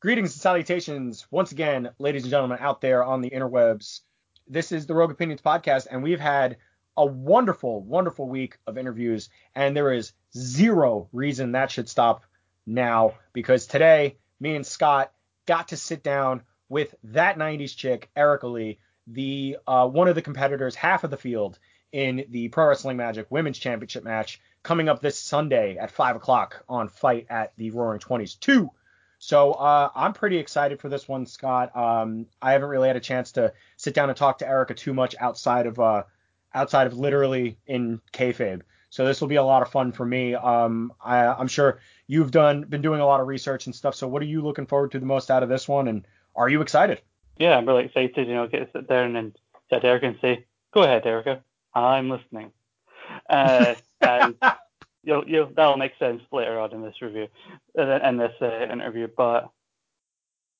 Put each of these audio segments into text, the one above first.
Greetings and salutations once again, ladies and gentlemen out there on the interwebs. This is the Rogue Opinions podcast, and we've had a wonderful, wonderful week of interviews, and there is zero reason that should stop now because today, me and Scott got to sit down with that 90s chick, Erica Leigh, the uh, one of the competitors, half of the field in the Pro Wrestling Magic Women's Championship match coming up this Sunday at 5 o'clock on Fight at the Roaring Twenties 2. So uh, I'm pretty excited for this one, Scott. Um, I haven't really had a chance to sit down and talk to Erica too much outside of uh, outside of literally in kayfabe. So this will be a lot of fun for me. Um, I, I'm sure you've done been doing a lot of research and stuff. So what are you looking forward to the most out of this one, and are you excited? Yeah, I'm really excited. You know, get to sit down and sit Erica and say, "Go ahead, Erica, I'm listening." Uh, and you'll, you'll, that'll make sense later on in this review, in this uh, interview. But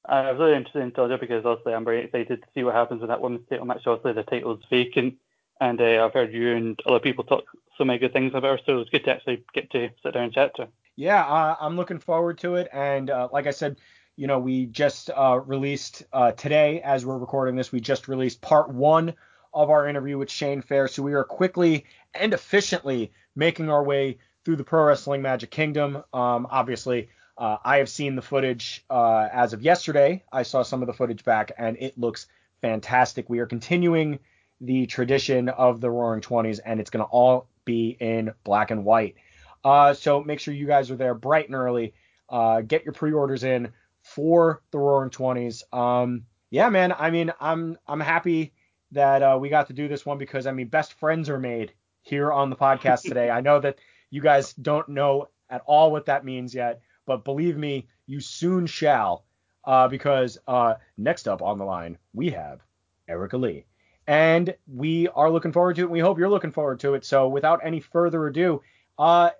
I was really interested in Georgia because obviously I'm very excited to see what happens in that women's title match. Obviously the title's vacant, and uh, I've heard you and other people talk so many good things about her, so it's good to actually get to sit down and chat to her. Yeah, I'm looking forward to it, and uh, like I said, you know, we just uh, released uh, today as we're recording this, we just released part one of our interview with Shane Fair, so we are quickly and efficiently making our way through the Pro Wrestling Magic Kingdom. Um, obviously, uh, I have seen the footage uh, as of yesterday. I saw some of the footage back, and it looks fantastic. We are continuing the tradition of the Roaring Twenties, and it's going to all be in black and white. Uh, so make sure you guys are there bright and early. Uh, get your pre-orders in for the Roaring Twenties. Um, yeah, man. I mean, I'm I'm happy that uh, we got to do this one because I mean, best friends are made here on the podcast today. I know that you guys don't know at all what that means yet, but believe me, you soon shall. Uh, because uh, next up on the line, we have Erica Leigh. And we are looking forward to it. And we hope you're looking forward to it. So without any further ado, uh,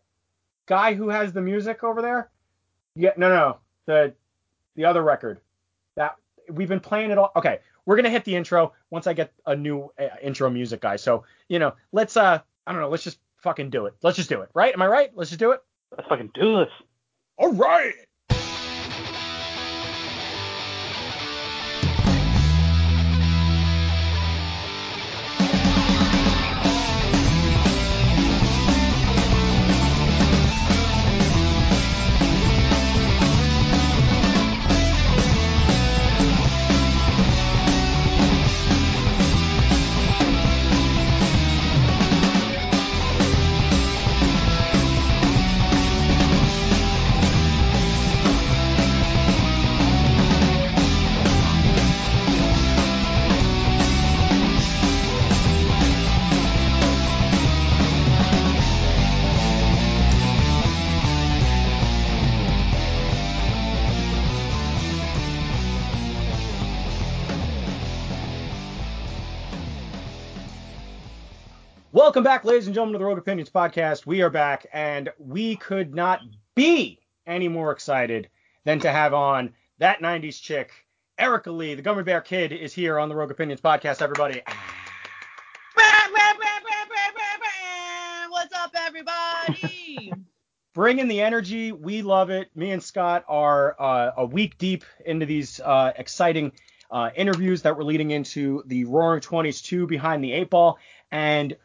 guy who has the music over there, yeah, no, no, the the other record that we've been playing it all. Okay, we're gonna hit the intro once I get a new uh, intro music guy. So you know, let's uh, I don't know, let's just fucking do it. Let's just do it, right? Am I right? Let's just do it. Let's fucking do this. All right. Welcome back, ladies and gentlemen, to the Rogue Opinions podcast. We are back, and we could not be any more excited than to have on that 90s chick, Erica Leigh. The Gummy Bear Kid is here on the Rogue Opinions podcast, everybody. What's up, everybody? Bringing the energy. We love it. Me and Scott are uh, a week deep into these uh, exciting uh, interviews that we're leading into the Roaring 20s 2 Behind the Eight Ball. And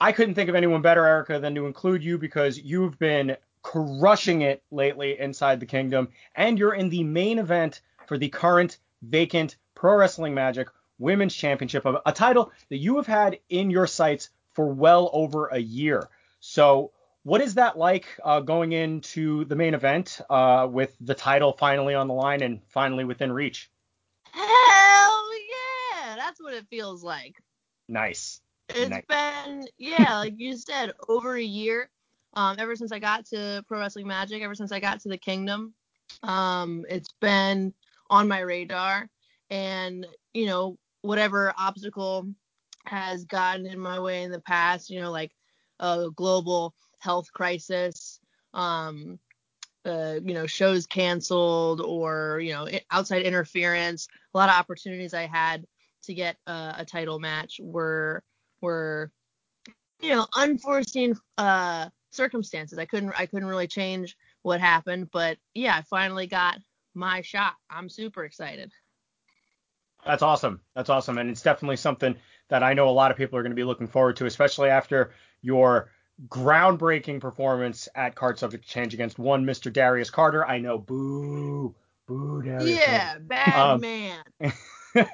I couldn't think of anyone better, Erica, than to include you because you've been crushing it lately inside the kingdom, and you're in the main event for the current vacant Pro Wrestling Magic Women's Championship, a title that you have had in your sights for well over a year. So, what is that like uh, going into the main event uh, with the title finally on the line and finally within reach? Hell yeah! That's what it feels like. Nice. It's nice. been yeah, like you said, over a year. Um, ever since I got to Pro Wrestling Magic, ever since I got to the Kingdom, um, it's been on my radar, and you know whatever obstacle has gotten in my way in the past, you know like a global health crisis, um, uh, you know shows canceled or you know outside interference, a lot of opportunities I had to get uh, a title match were were you know unforeseen uh circumstances. I couldn't I couldn't really change what happened, but yeah, I finally got my shot. I'm super excited. That's awesome. That's awesome. And it's definitely something that I know a lot of people are going to be looking forward to, especially after your groundbreaking performance at Card Subject Change against one Mr. Darius Carter. I know, boo, boo, Darius. Yeah, Carter. bad um, man.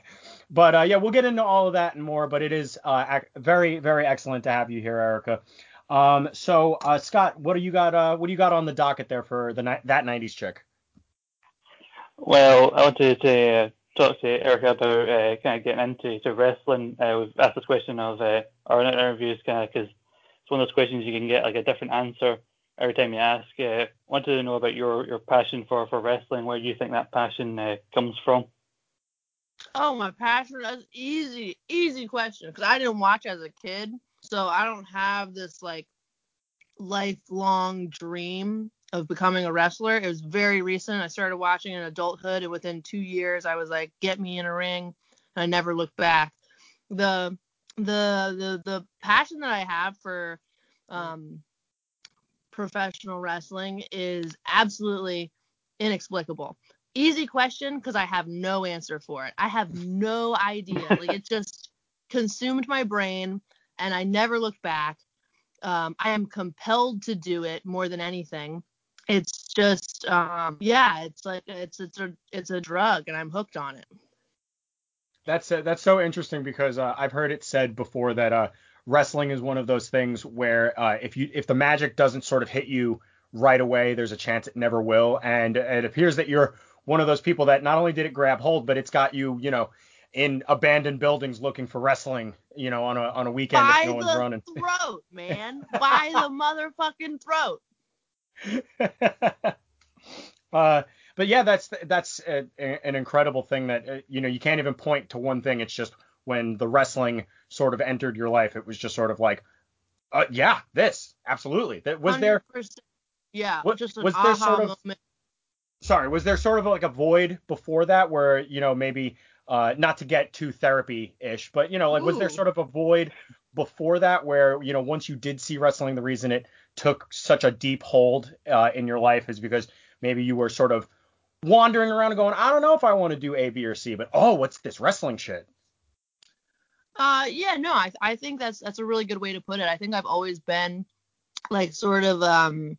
but uh, yeah, we'll get into all of that and more. But it is uh, very, very excellent to have you here, Erica. Um, so uh, Scott, what do you got? Uh, what do you got on the docket there for the that '90s chick? Well, I wanted to uh, talk to Erica about uh, kind of getting into to wrestling. Uh, we've asked this question of uh, our interviews, kind of because it's one of those questions you can get like a different answer every time you ask. Uh, wanted to know about your your passion for for wrestling. Where do you think that passion uh, comes from? Oh, my passion. That's easy, easy question because I didn't watch as a kid, so I don't have this like lifelong dream of becoming a wrestler. It was very recent. I started watching in adulthood, and within two years, I was like, "Get me in a ring," and I never looked back. The the the the passion that I have for um, professional wrestling is absolutely inexplicable. Easy question because I have no answer for it. I have no idea. like it just consumed my brain, and I never looked back. Um, I am compelled to do it more than anything it's just um yeah it's like it's it's a it's a drug and i'm hooked on it that's uh, that's so interesting because uh, i've heard it said before that uh wrestling is one of those things where uh, if you if the magic doesn't sort of hit you right away there's a chance it never will and it appears that you're one of those people that not only did it grab hold but it's got you you know in abandoned buildings looking for wrestling, you know, on a on a weekend By if no one's running. throat, man. By the motherfucking throat. uh, but yeah, that's that's a, a, an incredible thing that uh, you know you can't even point to one thing. It's just when the wrestling sort of entered your life, it was just sort of like, uh, yeah, this absolutely. That was 100%. there. Yeah, what, just was there sort of. Moment. Sorry, was there sort of like a void before that where you know maybe uh, not to get too therapy ish, but you know like Ooh. was there sort of a void before that where you know once you did see wrestling, the reason it took such a deep hold uh, in your life is because maybe you were sort of wandering around and going, I don't know if I want to do A, B, or C, but oh, what's this wrestling shit? Uh, yeah, no, I I think that's that's a really good way to put it. I think I've always been like sort of um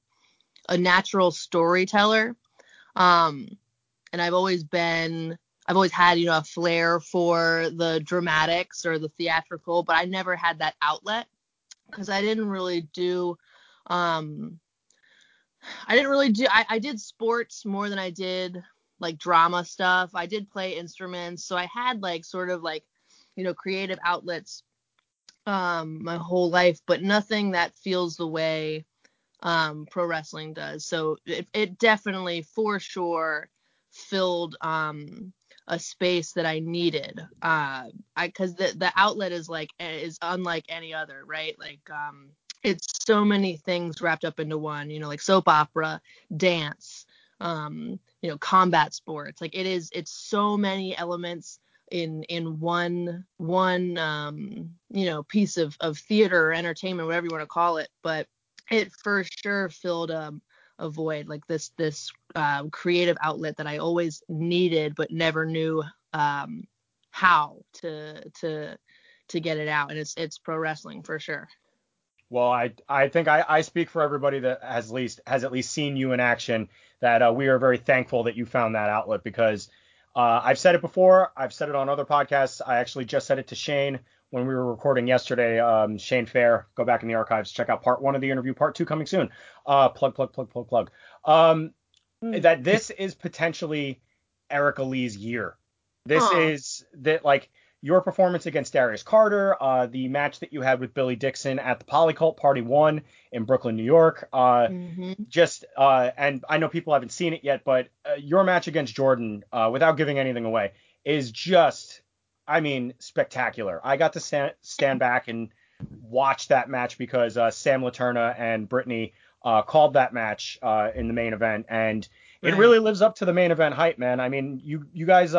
a natural storyteller, um, and I've always been I've always had you know a flair for the dramatics or the theatrical, but I never had that outlet because I didn't really do um, I didn't really do. I, I did sports more than I did like drama stuff. I did play instruments, so I had like sort of like you know creative outlets um my whole life, but nothing that feels the way um pro wrestling does. So it, it definitely for sure filled um a space that I needed. Uh, I because the the outlet is like is unlike any other, right? Like um it's so many things wrapped up into one, you know, like soap opera, dance, um, you know, combat sports. Like it is it's so many elements in in one one um, you know, piece of of theater or entertainment, whatever you want to call it, but it for sure filled um a void like this this uh, creative outlet that I always needed but never knew um, how to to to get it out and it's it's pro wrestling for sure. Well, I I think I, I speak for everybody that has least has at least seen you in action that uh, we are very thankful that you found that outlet because uh, I've said it before. I've said it on other podcasts. I actually just said it to Shane when we were recording yesterday. Um, Shane Fair, go back in the archives, check out part one of the interview. Part two coming soon. Uh, plug, plug, plug, plug, plug. Um, mm. That this is potentially Erica Leigh's year. This is that like your performance against Darius Carter, uh, the match that you had with Billy Dixon at the Polycult Party One in Brooklyn, New York. Uh, mm-hmm. Just uh, and I know people haven't seen it yet, but uh, your match against Jordan, uh, without giving anything away, is just, I mean, spectacular. I got to stand, stand back and watch that match because uh, Sam Laterna and Brittany called that match in the main event, and right. it really lives up to the main event hype, man. I mean, you you guys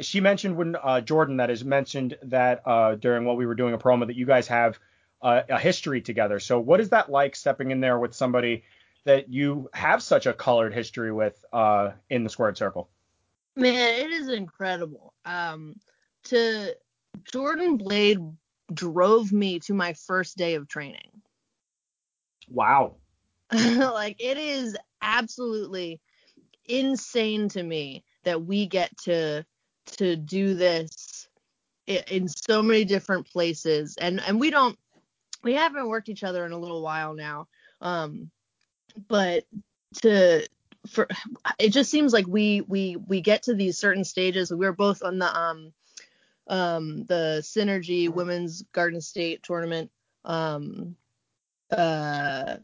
she mentioned when uh, Jordan that is mentioned that uh, during while we were doing a promo that you guys have uh, a history together. So what is that like stepping in there with somebody that you have such a colored history with uh, in the squared circle. Man, it is incredible. Um, to Jordan Blade drove me to my first day of training. Wow. like it is absolutely insane to me that we get to to do this in so many different places and and we don't we haven't worked each other in a little while now um but to for it just seems like we we we get to these certain stages we were both on the um um the synergy women's garden state tournament um uh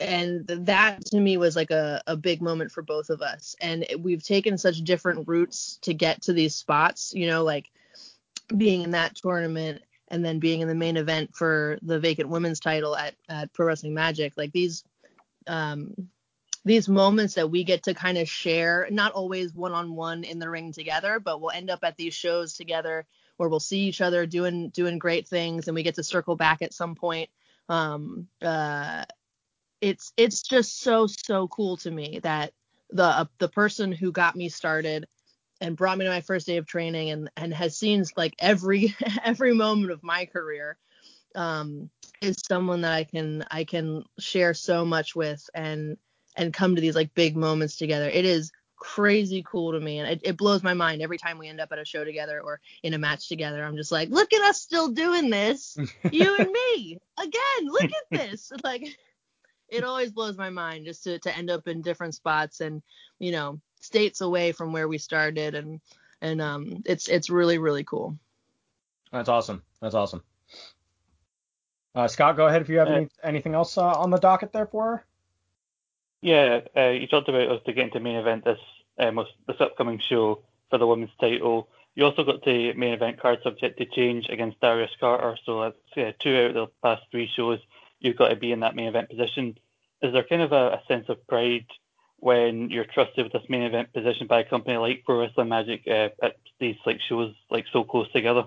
and that to me was like a, a big moment for both of us. And we've taken such different routes to get to these spots you know like being in that tournament and then being in the main event for the vacant women's title at, at pro wrestling magic. Like these um these moments that we get to kind of share not always one on one in the ring together but we'll end up at these shows together where we'll see each other doing doing great things and we get to circle back at some point. Um uh it's it's just so so cool to me that the uh, the person who got me started and brought me to my first day of training and and has seen like every every moment of my career um is someone that I can I can share so much with and and come to these like big moments together. It is crazy cool to me and it, it blows my mind every time we end up at a show together or in a match together. I'm just like look at us still doing this. You and me. Again look at this. Like it always blows my mind just to, to end up in different spots and you know states away from where we started and and um it's it's really really cool. That's awesome. That's awesome. Uh, scott go ahead if you have uh, any, anything else uh, on the docket there for her yeah uh, you talked about us to get into main event this um, this upcoming show for the women's title you also got the main event card subject to change against Darius Carter, so that's yeah, two out of the past three shows you've got to be in that main event position. Is there kind of a, a sense of pride when you're trusted with this main event position by a company like Pro Wrestling Magic uh, at these like shows like so close together?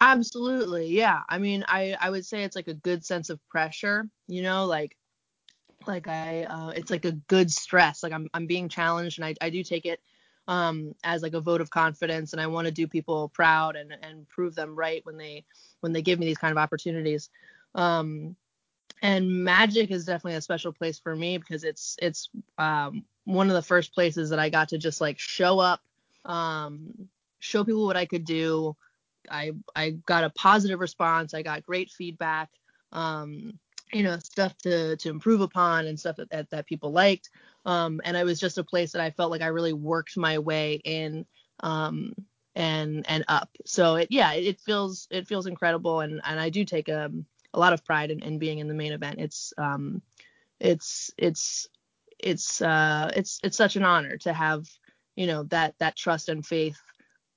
Absolutely, yeah. I mean, I I would say it's like a good sense of pressure, you know, like like I uh, it's like a good stress. Like I'm I'm being challenged and I I do take it um as like a vote of confidence and I want to do people proud and and prove them right when they when they give me these kind of opportunities. Um, and magic is definitely a special place for me because it's it's um, one of the first places that I got to just like show up, um, show people what I could do. I I got a positive response. I got great feedback. Um, you know, stuff to to improve upon and stuff that that, that people liked. Um, and it was just a place that I felt like I really worked my way in um, and and up. So it yeah, it, feels it feels incredible and and I do take a um, a lot of pride in, in being in the main event. It's um, it's it's it's uh, it's it's such an honor to have you know that that trust and faith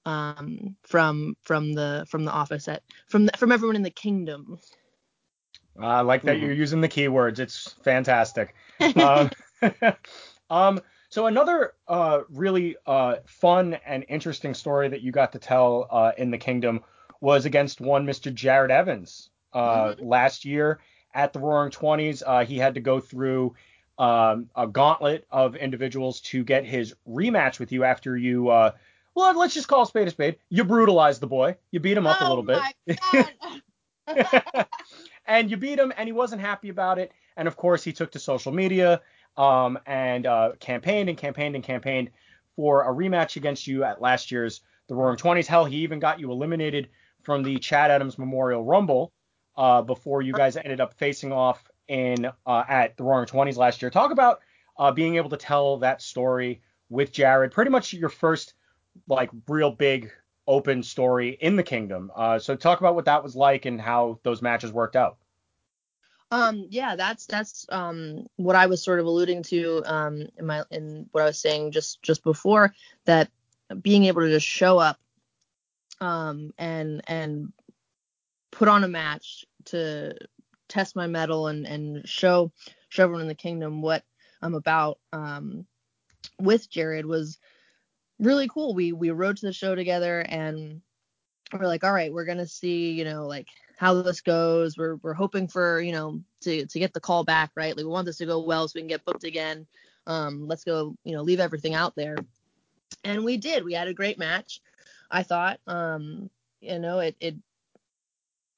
um, from from the from the office at from the, from everyone in the kingdom. I like that mm-hmm. you're using the keywords. It's fantastic. um, um, so another uh, really uh, fun and interesting story that you got to tell uh, in the kingdom was against one Mr. Jared Evans uh, mm-hmm. last year at the Roaring Twenties. Uh, he had to go through um, a gauntlet of individuals to get his rematch with you after you. Uh, well, let's just call a spade a spade. You brutalized the boy. You beat him up oh a little bit. and you beat him, and he wasn't happy about it. And of course, he took to social media um, and uh, campaigned and campaigned and campaigned for a rematch against you at last year's the Roaring Twenties. Hell, he even got you eliminated from the Chad Adams Memorial Rumble uh, before you guys ended up facing off in uh, at the Roaring Twenties last year. Talk about uh, being able to tell that story with Jared. Pretty much your first like real big open story in the kingdom. Uh, so talk about what that was like and how those matches worked out. Um, yeah, that's that's um, what I was sort of alluding to um, in my in what I was saying just just before that being able to just show up um, and and put on a match to test my mettle and and show show everyone in the kingdom what I'm about um, with Jared was really cool. We we rode to the show together and we're like, all right, we're gonna see, you know, like how this goes. We're we're hoping for you know to to get the call back right. Like we want this to go well so we can get booked again. Um, let's go you know leave everything out there, and we did. We had a great match. I thought. Um, you know it it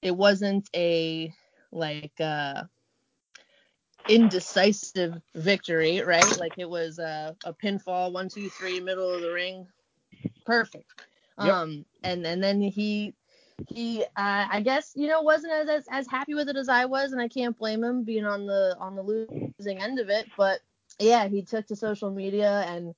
it wasn't a like uh indecisive victory, right? Like it was a, a pinfall, one, two, three, middle of the ring, perfect. Yep. Um, and and then he he uh, I guess you know wasn't as, as as happy with it as I was, and I can't blame him being on the on the losing end of it. But yeah, he took to social media and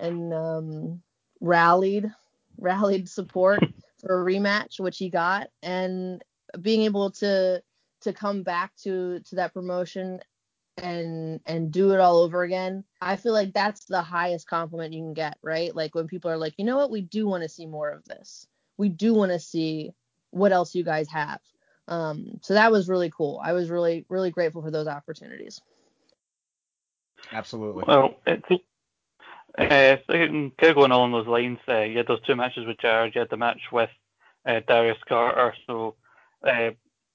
and um, rallied rallied support for a rematch, which he got, and being able to to come back to to that promotion and and do it all over again i feel like that's the highest compliment you can get right? Like when people are like you know what? We do want to see more of this. We do want to see what else you guys have. Um so that was really cool. I was really really grateful for those opportunities. Absolutely. Well it's uh, so kind of going along those lines uh, you had those two matches with jared you had the match with uh, darius carter so uh,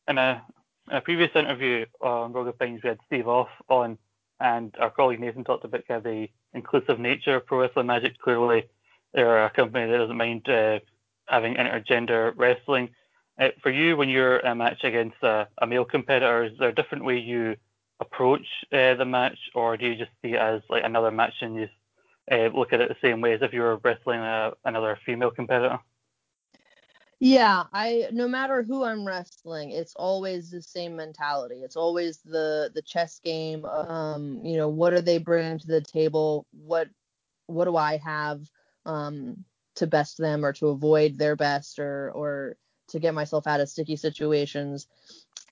in a in a previous interview on Rogue Opinions, we had Steve Off on, and our colleague Nathan talked about kind of the inclusive nature of Pro Wrestling Magic. Clearly, they're a company that doesn't mind uh, having intergender wrestling. Uh, for you, when you're a match against a, a, male competitor, is there a different way you approach uh, the match, or do you just see it as like another match and you uh, look at it the same way as if you were wrestling a, another female competitor? Yeah, I no matter who I'm wrestling, it's always the same mentality. It's always the the chess game. Um, you know, what are they bringing to the table? What what do I have um to best them or to avoid their best or or to get myself out of sticky situations?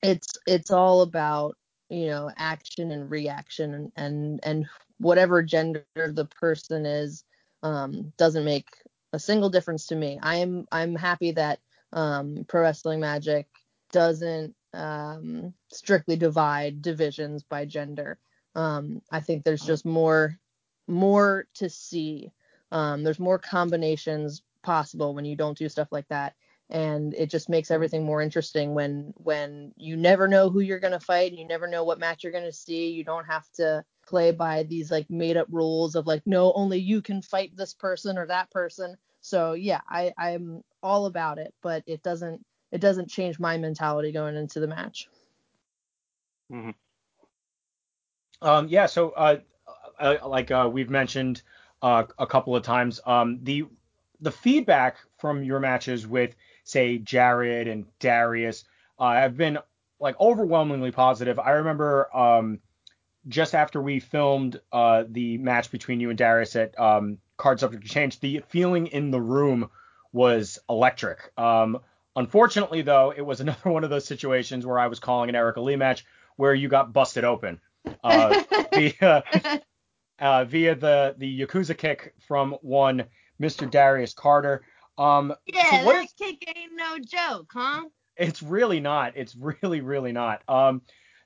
It's it's all about you know action and reaction and and, and whatever gender the person is um, doesn't make a single difference to me. I am I'm happy that um, Pro Wrestling Magic doesn't um, strictly divide divisions by gender. Um, I think there's just more more to see. Um, there's more combinations possible when you don't do stuff like that, and it just makes everything more interesting when when you never know who you're gonna fight, you never know what match you're gonna see. You don't have to play by these like made up rules of like no only you can fight this person or that person so yeah i i'm all about it but it doesn't it doesn't change my mentality going into the match mm-hmm. um yeah so uh, uh like uh, we've mentioned uh, a couple of times um the the feedback from your matches with say jared and darius uh, have been like overwhelmingly positive i remember um just after we filmed uh, the match between you and Darius at um, Card Subject to Change, the feeling in the room was electric. Um, unfortunately, though, it was another one of those situations where I was calling an Erica Leigh match where you got busted open uh, via, uh, via the the Yakuza kick from one Mr. Darius Carter. Um, yeah, so that is, kick ain't no joke, huh? It's really not. It's really, really not. Um,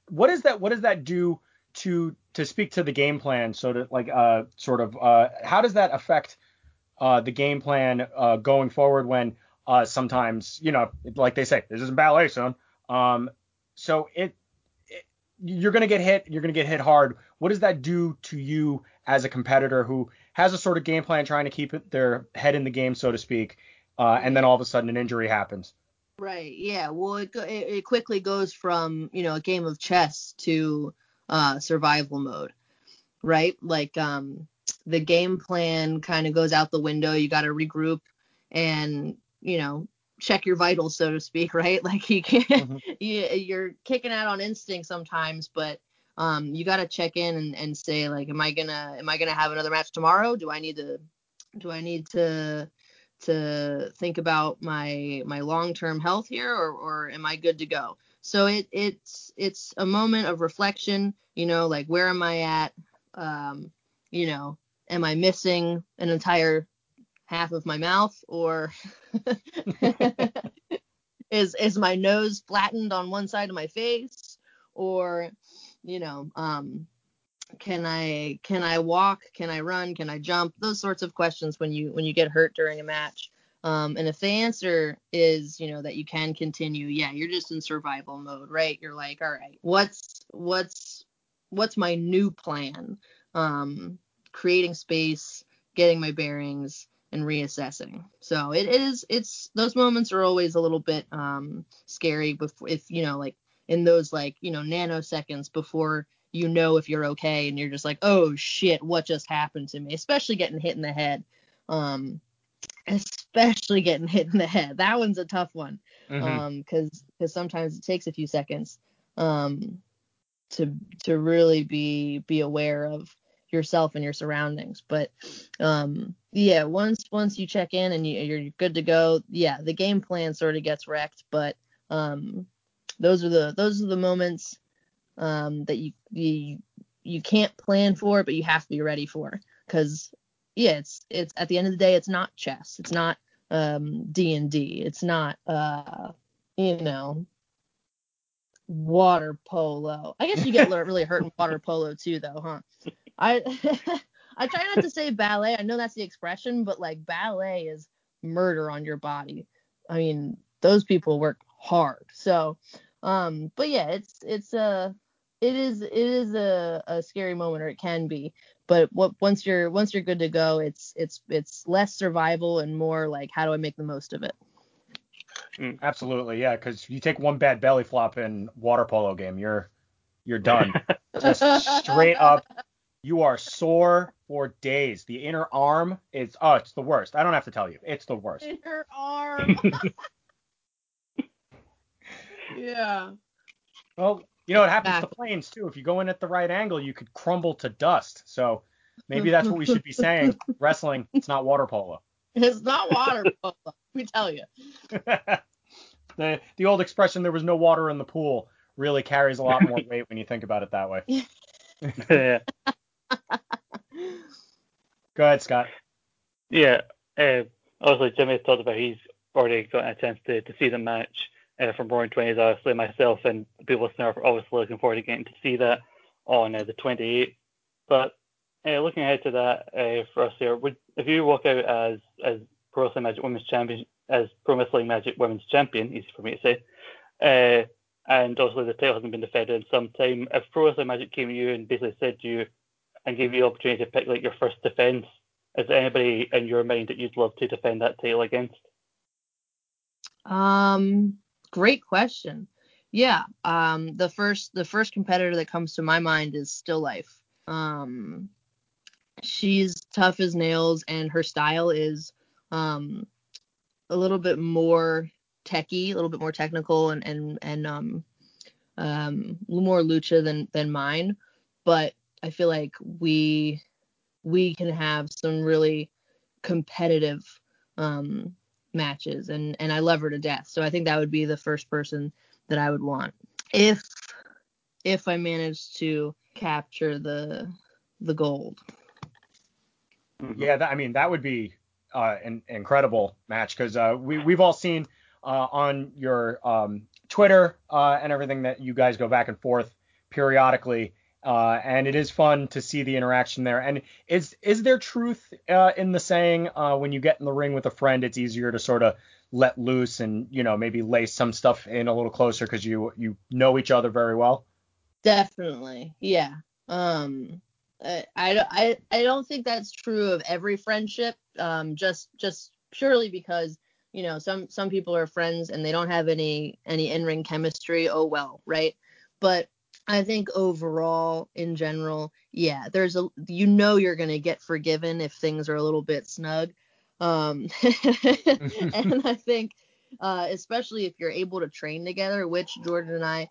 what is that? What does that do? to to speak to the game plan, so to like uh sort of uh how does that affect uh the game plan uh going forward when uh sometimes you know like they say this isn't ballet son. Um so it, you're gonna get hit you're gonna get hit hard. What does that do to you as a competitor who has a sort of game plan trying to keep it, their head in the game so to speak uh and then all of a sudden an injury happens? Right yeah. Well it, it quickly goes from you know a game of chess to uh, survival mode, right? Like um, the game plan kind of goes out the window. You got to regroup and you know check your vitals, so to speak, right? Like you can't, mm-hmm. you, you're kicking out on instinct sometimes, but um, you got to check in and, and say like, am I gonna am I gonna have another match tomorrow? Do I need to do I need to to think about my my long term health here, or or am I good to go? So it it's it's a moment of reflection, you know, like where am I at? Um, you know, am I missing an entire half of my mouth or is is my nose flattened on one side of my face? Or you know um can i can i walk? Can i run? Can i jump? Those sorts of questions when you when you get hurt during a match Um, and if the answer is, you know, that you can continue, yeah, you're just in survival mode, right? You're like, all right, what's what's what's my new plan? Um, creating space, getting my bearings, and reassessing. So it, is it's those moments are always a little bit um scary before if you know like in those like you know nanoseconds before you know if you're okay and you're just like oh shit what just happened to me especially getting hit in the head um especially getting hit in the head that one's a tough one Mhm. um because because sometimes it takes a few seconds um to to really be be aware of yourself and your surroundings but um yeah once once you check in and you, you're good to go yeah the game plan sort of gets wrecked but um those are the those are the moments um that you you you can't plan for but you have to be ready for because yeah it's it's at the end of the day it's not chess. It's not um d&d it's not uh you know water polo. I guess you get really hurt in water polo too though huh? I i try not to say ballet. I know that's the expression but like ballet is murder on your body. I mean those people work hard. So um but yeah it's it's a it is it is a, a scary moment or it can be but what once you're once you're good to go it's it's it's less survival and more like how do i make the most of it mm, Absolutely, yeah. Because you take one bad belly flop in water polo game, you're you're done. Just straight up, you are sore for days. The inner arm is oh, it's the worst. I don't have to tell you, it's the worst. Inner arm yeah Well, you know it happens to Exactly. planes too. If you go in at the right angle, you could crumble to dust. So maybe that's what we should be saying. Wrestling, it's not water polo. it's not water polo let me tell you the the old expression "there was no water in the pool" really carries a lot more weight when you think about it that way. yeah. Go ahead, Scott. Yeah. Uh, obviously, Jimmy has talked about he's already gotten a chance to, to see the match uh, from Roaring Twenties. Obviously, myself and people listening are obviously looking forward to getting to see that on uh, the 28th. But uh, looking ahead to that uh, for us here, would if you walk out as as Pro Wrestling Magic Women's Champion, as Pro Wrestling Magic Women's Champion, easy for me to say, uh, and obviously the title hasn't been defended in some time. If Pro Wrestling Magic came to you and basically said to you and gave you the opportunity to pick like your first defense, is there anybody in your mind that you'd love to defend that title against? Um, great question. Yeah. Um, the first the first competitor that comes to my mind is Still Life. Um, she's tough as nails, and her style is um a little bit more techy, a little bit more technical, and and and um um more lucha than than mine. But I feel like we we can have some really competitive um matches and and I love her to death. So I think that would be the first person that I would want if if I managed to capture the the gold. Yeah, that, I mean that would be uh, an incredible match because uh, we we've all seen uh, on your um, Twitter uh, and everything that you guys go back and forth periodically, uh, and it is fun to see the interaction there. And is is there truth uh, in the saying uh, when you get in the ring with a friend, it's easier to sort of let loose and you know maybe lay some stuff in a little closer because you you know each other very well. Definitely. Yeah. Um I, I I don't think that's true of every friendship. Um just just purely because you know some some people are friends and they don't have any any in-ring chemistry. Oh well, right? But I think overall in general, yeah, there's a you know you're going to get forgiven if things are a little bit snug. Um and I think uh especially if you're able to train together, which Jordan and I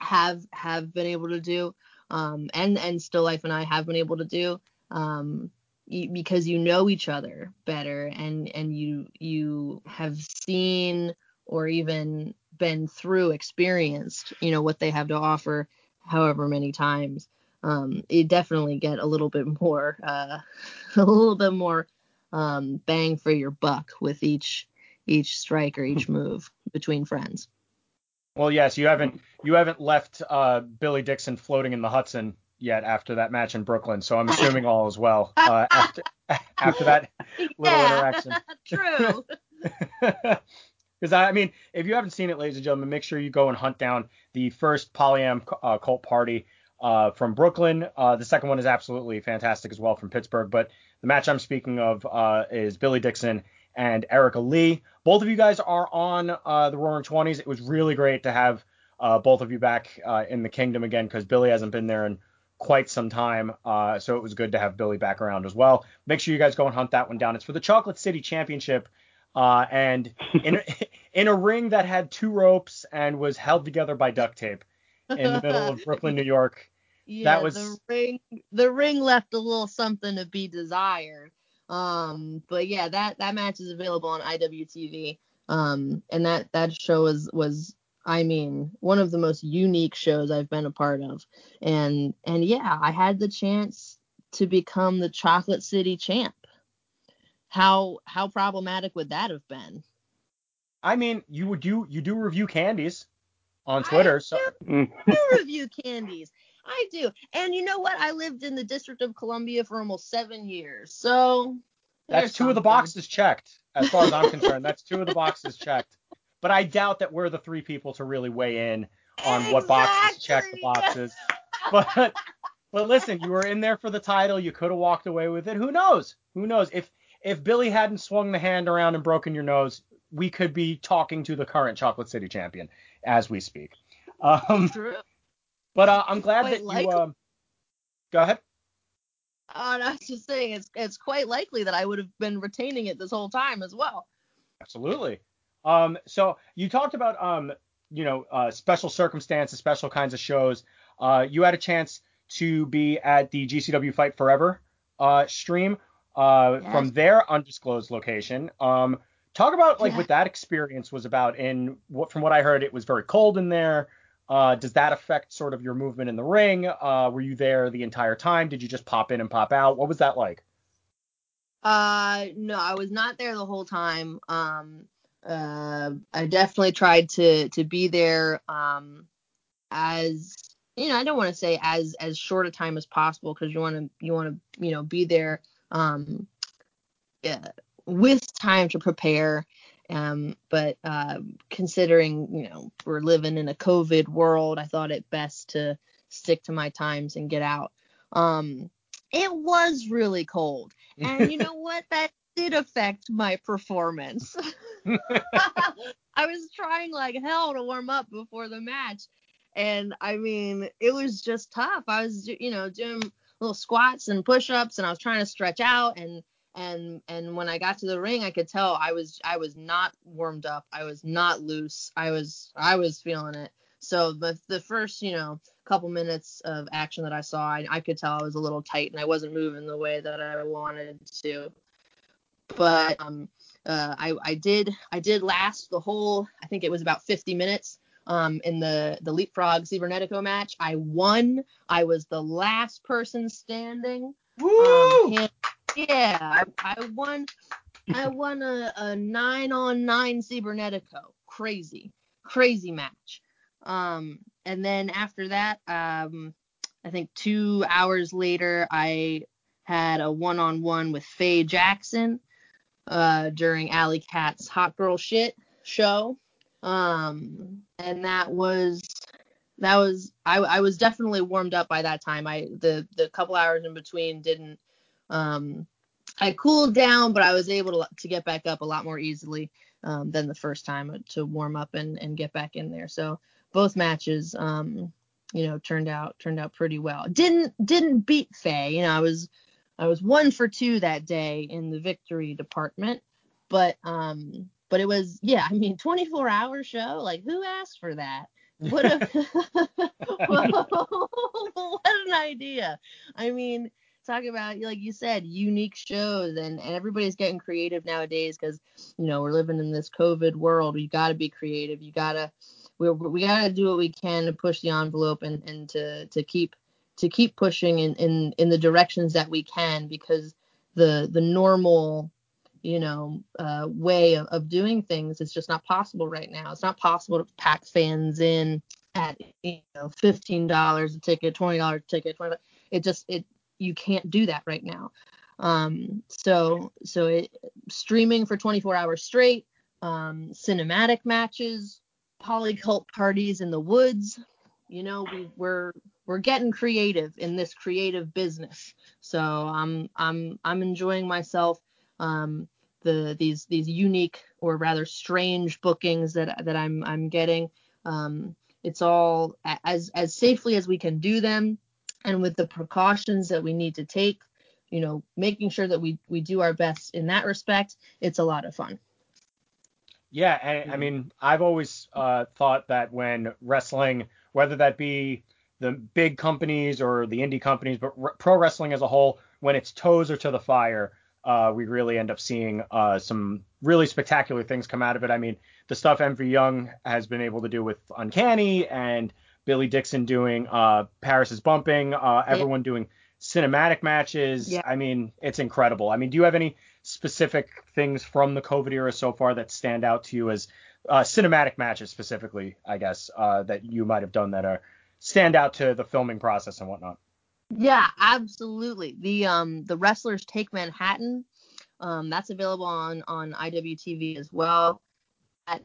have have been able to do um and and still life and i have been able to do um y- because you know each other better and and you you have seen or even been through experienced you know what they have to offer however many times um you definitely get a little bit more uh a little bit more um bang for your buck with each each strike or each move between friends Well, yes, you haven't you haven't left uh, Billy Dixon floating in the Hudson yet after that match in Brooklyn, so I'm assuming all is well. Uh, after after that little Yeah, interaction. True. Because I mean, if you haven't seen it, ladies and gentlemen, make sure you go and hunt down the first Polyam uh, cult party uh, from Brooklyn. Uh, the second one is absolutely fantastic as well from Pittsburgh. But the match I'm speaking of uh, is Billy Dixon and Erica Leigh. Both of you guys are on uh, the Roaring Twenties. It was really great to have uh, both of you back in the Kingdom again because Billy hasn't been there in quite some time. So it was good to have Billy back around as well. Make sure you guys go and hunt that one down. It's for the Chocolate City Championship. Uh, and in, in a ring that had two ropes and was held together by duct tape in the middle of Brooklyn, New York. Yeah, was- the ring. The ring left a little something to be desired. Um, but yeah, that that match is available on IWTV. Um, and that that show was was I mean one of the most unique shows I've been a part of. And and yeah, I had the chance to become the Chocolate City champ. How how problematic would that have been? I mean, you would do you do review candies on Twitter, so Mm. do review candies. I do. And you know what? I lived in the District of Columbia for almost seven years. So that's there's two of the boxes checked. As far as I'm concerned, that's two of the boxes checked. But I doubt that we're the three people to really weigh in on what boxes check the boxes. But but listen, you were in there for the title. You could have walked away with it. Who knows? Who knows? If if Billy hadn't swung the hand around and broken your nose, we could be talking to the current Chocolate City champion as we speak. Um, True. but uh, I'm glad Quite that you. Um, go ahead. Uh, I was just saying, it's it's quite likely that I would have been retaining it this whole time as well. Absolutely. Um, so you talked about um, you know, uh, special circumstances, special kinds of shows. Uh, you had a chance to be at the GCW Fight Forever uh, stream uh, Yes. from their undisclosed location. Um, talk about like Yeah. what that experience was about. And what, from what I heard, it was very cold in there. Uh, does that affect sort of your movement in the ring? Uh, were you there the entire time? Did you just pop in and pop out? What was that like? Uh, no, I was not there the whole time. Um, uh, I definitely tried to to be there. Um, as you know, I don't want to say as as short a time as possible because you want to you want to you know be there. Um, yeah, with time to prepare. Um, but uh, considering you know we're living in a COVID world, I thought it best to stick to my times and get out. Um, it was really cold, and you know what? That did affect my performance. I was trying like hell to warm up before the match, and I mean it was just tough. I was you know doing little squats and push-ups, and I was trying to stretch out and and and when I got to the ring, I could tell I was I was not warmed up. I was not loose. I was I was feeling it. So the the first you know couple minutes of action that I saw, I, I could tell I was a little tight and I wasn't moving the way that I wanted to. But um, uh, I I did I did last the whole I think it was about 50 minutes um in the the leapfrog cybernetico match. I won. I was the last person standing. Um, and- yeah, I, I won. I won a, a nine on nine cybernetico. Crazy, crazy match. Um, and then after that, um, I think two hours later, I had a one on one with Faye Jackson uh, during Allie Katch's Hot Girl Shit show. Um, and that was that was I, I was definitely warmed up by that time. I the the couple hours in between didn't um I cooled down, but I was able to to get back up a lot more easily um, than the first time to warm up and and get back in there. So both matches um you know turned out turned out pretty well. Didn't didn't beat Faye. You know I was I was one for two that day in the victory department, but um but it was yeah I mean 24 hour show like who asked for that? What a what an idea. I mean, talk about like you said, unique shows and, and everybody's getting creative nowadays because you know we're living in this COVID world. You got to be creative. You gotta we we gotta do what we can to push the envelope and and to to keep to keep pushing in in in the directions that we can because the the normal you know uh, way of, of doing things is just not possible right now. It's not possible to pack fans in at you know fifteen dollars a ticket, twenty dollars a ticket, 20 It just it you can't do that right now. Um, so so it streaming for 24 hours straight, um, cinematic matches, polycult parties in the woods. You know, we, we're we're getting creative in this creative business. So I'm I'm I'm enjoying myself. Um, the these these unique or rather strange bookings that that I'm I'm getting. Um, it's all as as safely as we can do them, and with the precautions that we need to take. You know, making sure that we we do our best in that respect. It's a lot of fun. Yeah, and I mean, I've always uh, thought that when wrestling, whether that be the big companies or the indie companies, but pro wrestling as a whole, when its toes are to the fire, uh, we really end up seeing uh, some really spectacular things come out of it. I mean, the stuff MV Young has been able to do with Uncanny and Billy Dixon doing uh, Paris is Bumping, uh, everyone doing cinematic matches. Yeah. I mean, it's incredible. I mean, do you have any specific things from the COVID era so far that stand out to you as uh, cinematic matches specifically, I guess, uh, that you might have done that are stand out to the filming process and whatnot? Yeah, absolutely. The um the wrestlers take Manhattan. Um, that's available on on IWTV as well. That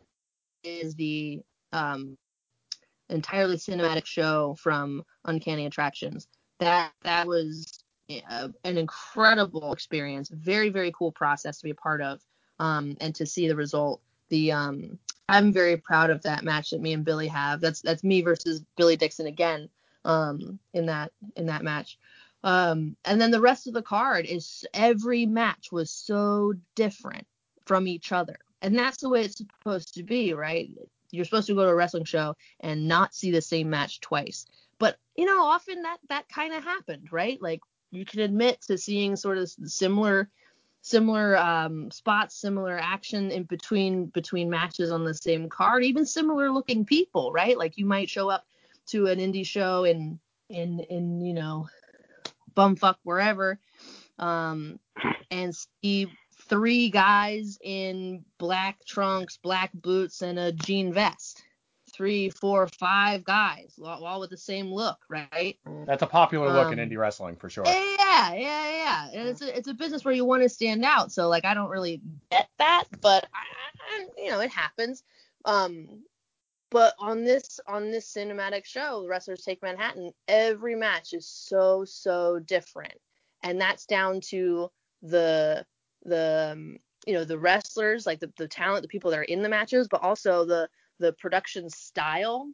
is the um entirely cinematic show from Uncanny Attractions. That that was a, an incredible experience. Very very cool process to be a part of. Um, and to see the result. The um I'm very proud of that match that me and Billy have. That's that's me versus Billy Dixon again um, in that in that match. Um, and then the rest of the card is every match was so different from each other, and that's the way it's supposed to be, right? You're supposed to go to a wrestling show and not see the same match twice. But you know, often that that kind of happened, right? Like you can admit to seeing sort of similar similar um, spots, similar action in between between matches on the same card, even similar looking people, right? Like you might show up to an indie show in in in you know bumfuck wherever. Um and see three guys in black trunks black boots and a jean vest. Three four five guys all, with the same look right? That's a popular look in Um, indie wrestling for sure. yeah yeah yeah and it's a, it's a business where you want to stand out. So like i don't really get that but I, I, you know it happens. Um but on this on this cinematic show wrestlers take manhattan every match is so so different. And that's down to the the um, you know the wrestlers like the, the talent the people that are in the matches but also the the production style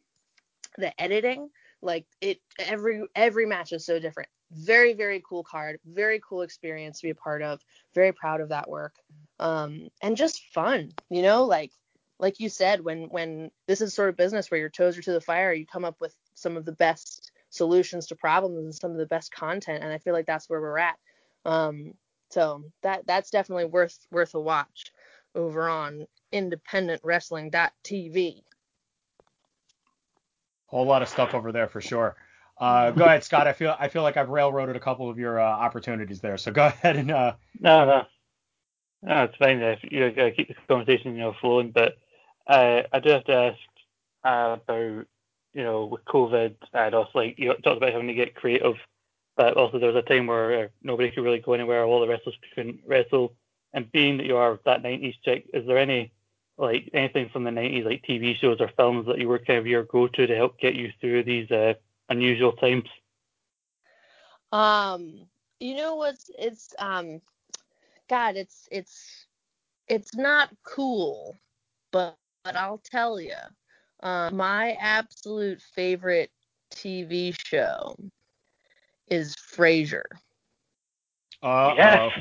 the editing like it every every match is so different. Very very cool card very cool experience to be a part of very proud of that work. Um and just fun you know like like you said when when this is sort of business where your toes are to the fire you come up with some of the best solutions to problems and some of the best content and i feel like that's where we're at um so that that's definitely worth worth a watch over on independentwrestling.tv A Whole lot of stuff over there for sure. Uh, go ahead, Scott. I feel I feel like I've railroaded a couple of your uh, opportunities there. So go ahead and uh, No, no, no, it's fine. If you uh, keep the conversation, you know, flowing. But uh, I do have to ask uh, about, you know, with COVID and also like you talked about having to get creative, but also there was a time where uh, nobody could really go anywhere. All the wrestlers couldn't wrestle. And being that you are that '90s chick, is there any like anything from the '90s, like TV shows or films that you were kind of your go-to to help get you through these uh, unusual times? Um, you know what's it's um God, it's it's it's not cool, but but I'll tell you. Uh, my absolute favorite TV show is Frasier. uh, Yes.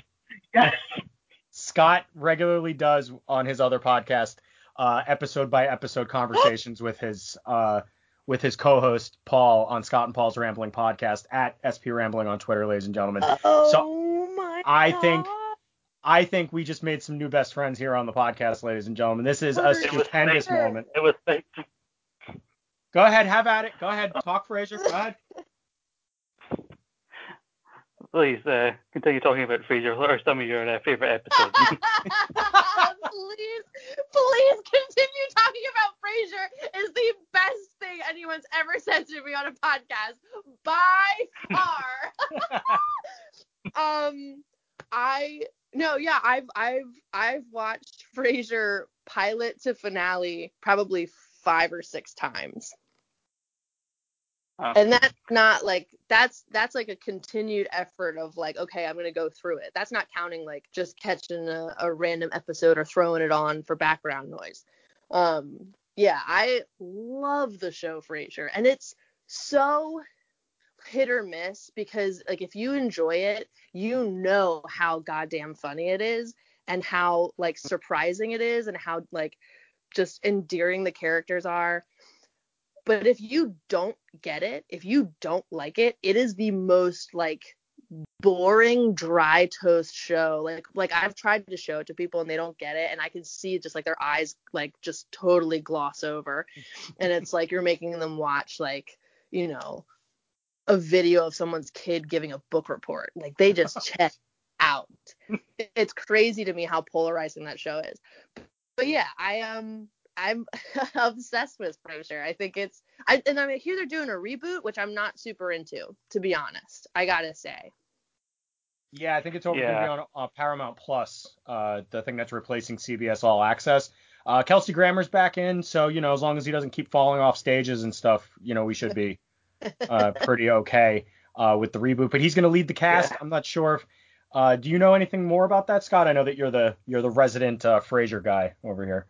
Yes. Scott regularly does on his other podcast uh, episode by episode conversations with his uh, with his co-host Paul on Scott and Paul's Rambling podcast at SP Rambling on Twitter, ladies and gentlemen. Oh my I think- God. I think we just made some new best friends here on the podcast, ladies and gentlemen. This is a It stupendous Frasier. moment. It was like, Go ahead, have at it. Go ahead, talk Frasier. Go ahead. please uh, continue talking about Frasier. What are some of your uh, favorite episodes? please, please continue talking about Frasier is the best thing anyone's ever said to me on a podcast by far. um, I no, yeah, I've I've I've watched Frasier pilot to finale probably five or six times. Oh. And that's not like that's that's like a continued effort of like okay I'm gonna go through it. That's not counting like just catching a, a random episode or throwing it on for background noise. Um, yeah, I love the show Frasier, and it's so hit or miss because like if you enjoy it, you know how goddamn funny it is and how like surprising it is and how like just endearing the characters are. But if you don't get it, if you don't like it, it is the most like boring dry toast show like like i've tried to show it to people and they don't get it and i can see just like their eyes like just totally gloss over and it's like you're making them watch like you know a video of someone's kid giving a book report like they just check out it's crazy to me how polarizing that show is but yeah i um i'm obsessed with Frasier. i think it's I, and i hear they're doing a reboot which i'm not super into to be honest i gotta say Yeah, I think it's over Yeah. to be on uh, Paramount Plus, uh, the thing that's replacing CBS All Access. Uh, Kelsey Grammer's back in, so you know, as long as he doesn't keep falling off stages and stuff, you know, we should be uh, pretty okay uh, with the reboot. But he's going to lead the cast. Yeah. I'm not sure if. Uh, do you know anything more about that, Scott? I know that you're the you're the resident uh, Frasier guy over here.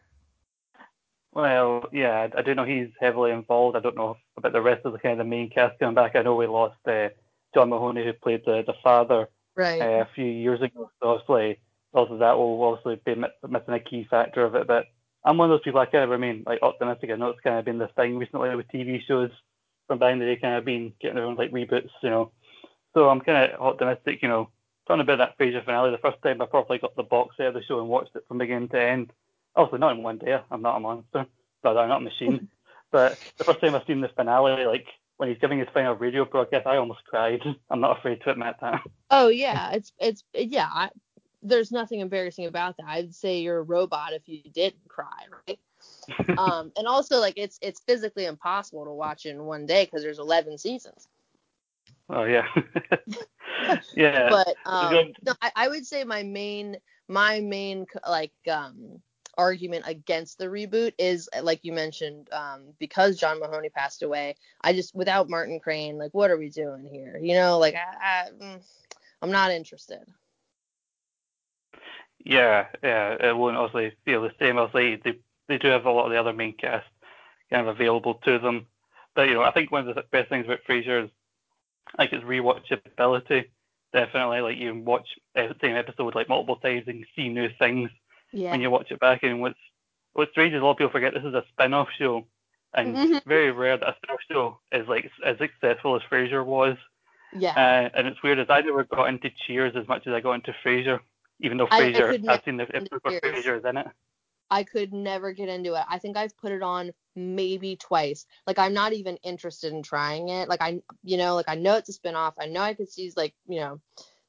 Well, yeah, I I do know he's heavily involved. I don't know about the rest of the kind of the main cast coming back. I know we lost uh, John Mahoney who played the, the father right uh, a few years ago. So obviously, also that will obviously be missing a key factor of it. But I'm one of those people I kind of remain like optimistic. I know it's kind of been the thing recently with TV shows from back in the day, kind of been getting their own like reboots, you know. So I'm kind of optimistic, you know. Talking about that Frasier finale, the first time I probably got the box set of the show and watched it from beginning to end. Obviously not in one day. I'm not a monster, but I'm not a machine. but the first time I've seen the finale, like when he's giving his final radio broadcast, I almost cried. I'm not afraid to admit that. Oh yeah, it's it's yeah. I, there's nothing embarrassing about that. I'd say you're a robot if you didn't cry, right? Um, and also like it's it's physically impossible to watch in one day because there's 11 seasons. Oh yeah. yeah. But um, no, I, I would say my main my main like um argument against the reboot is like you mentioned um because John Mahoney passed away. I just without Martin Crane, like what are we doing here? You know, like I, I mm, I'm not interested. Yeah, yeah, it won't obviously feel the same. Obviously, they they do have a lot of the other main cast kind of available to them. But you know, I think one of the best things about Frasier is like its rewatchability. Definitely, like you can watch the same episode like multiple times and see new things Yeah. when you watch it back. And what's what's strange is a lot of people forget this is a spin-off show, and Mhm. it's very rare that a spin-off show is like as successful as Frasier was. yeah. Uh, and it's weird as I never got into Cheers as much as I got into Frasier, even though I- I Frasier, I've seen the episode where Frasier is in it. I could never get into it. I think I've put it on maybe twice. Like I'm not even interested in trying it. Like I you know, like I know it's a spin-off. I know I could see like, you know,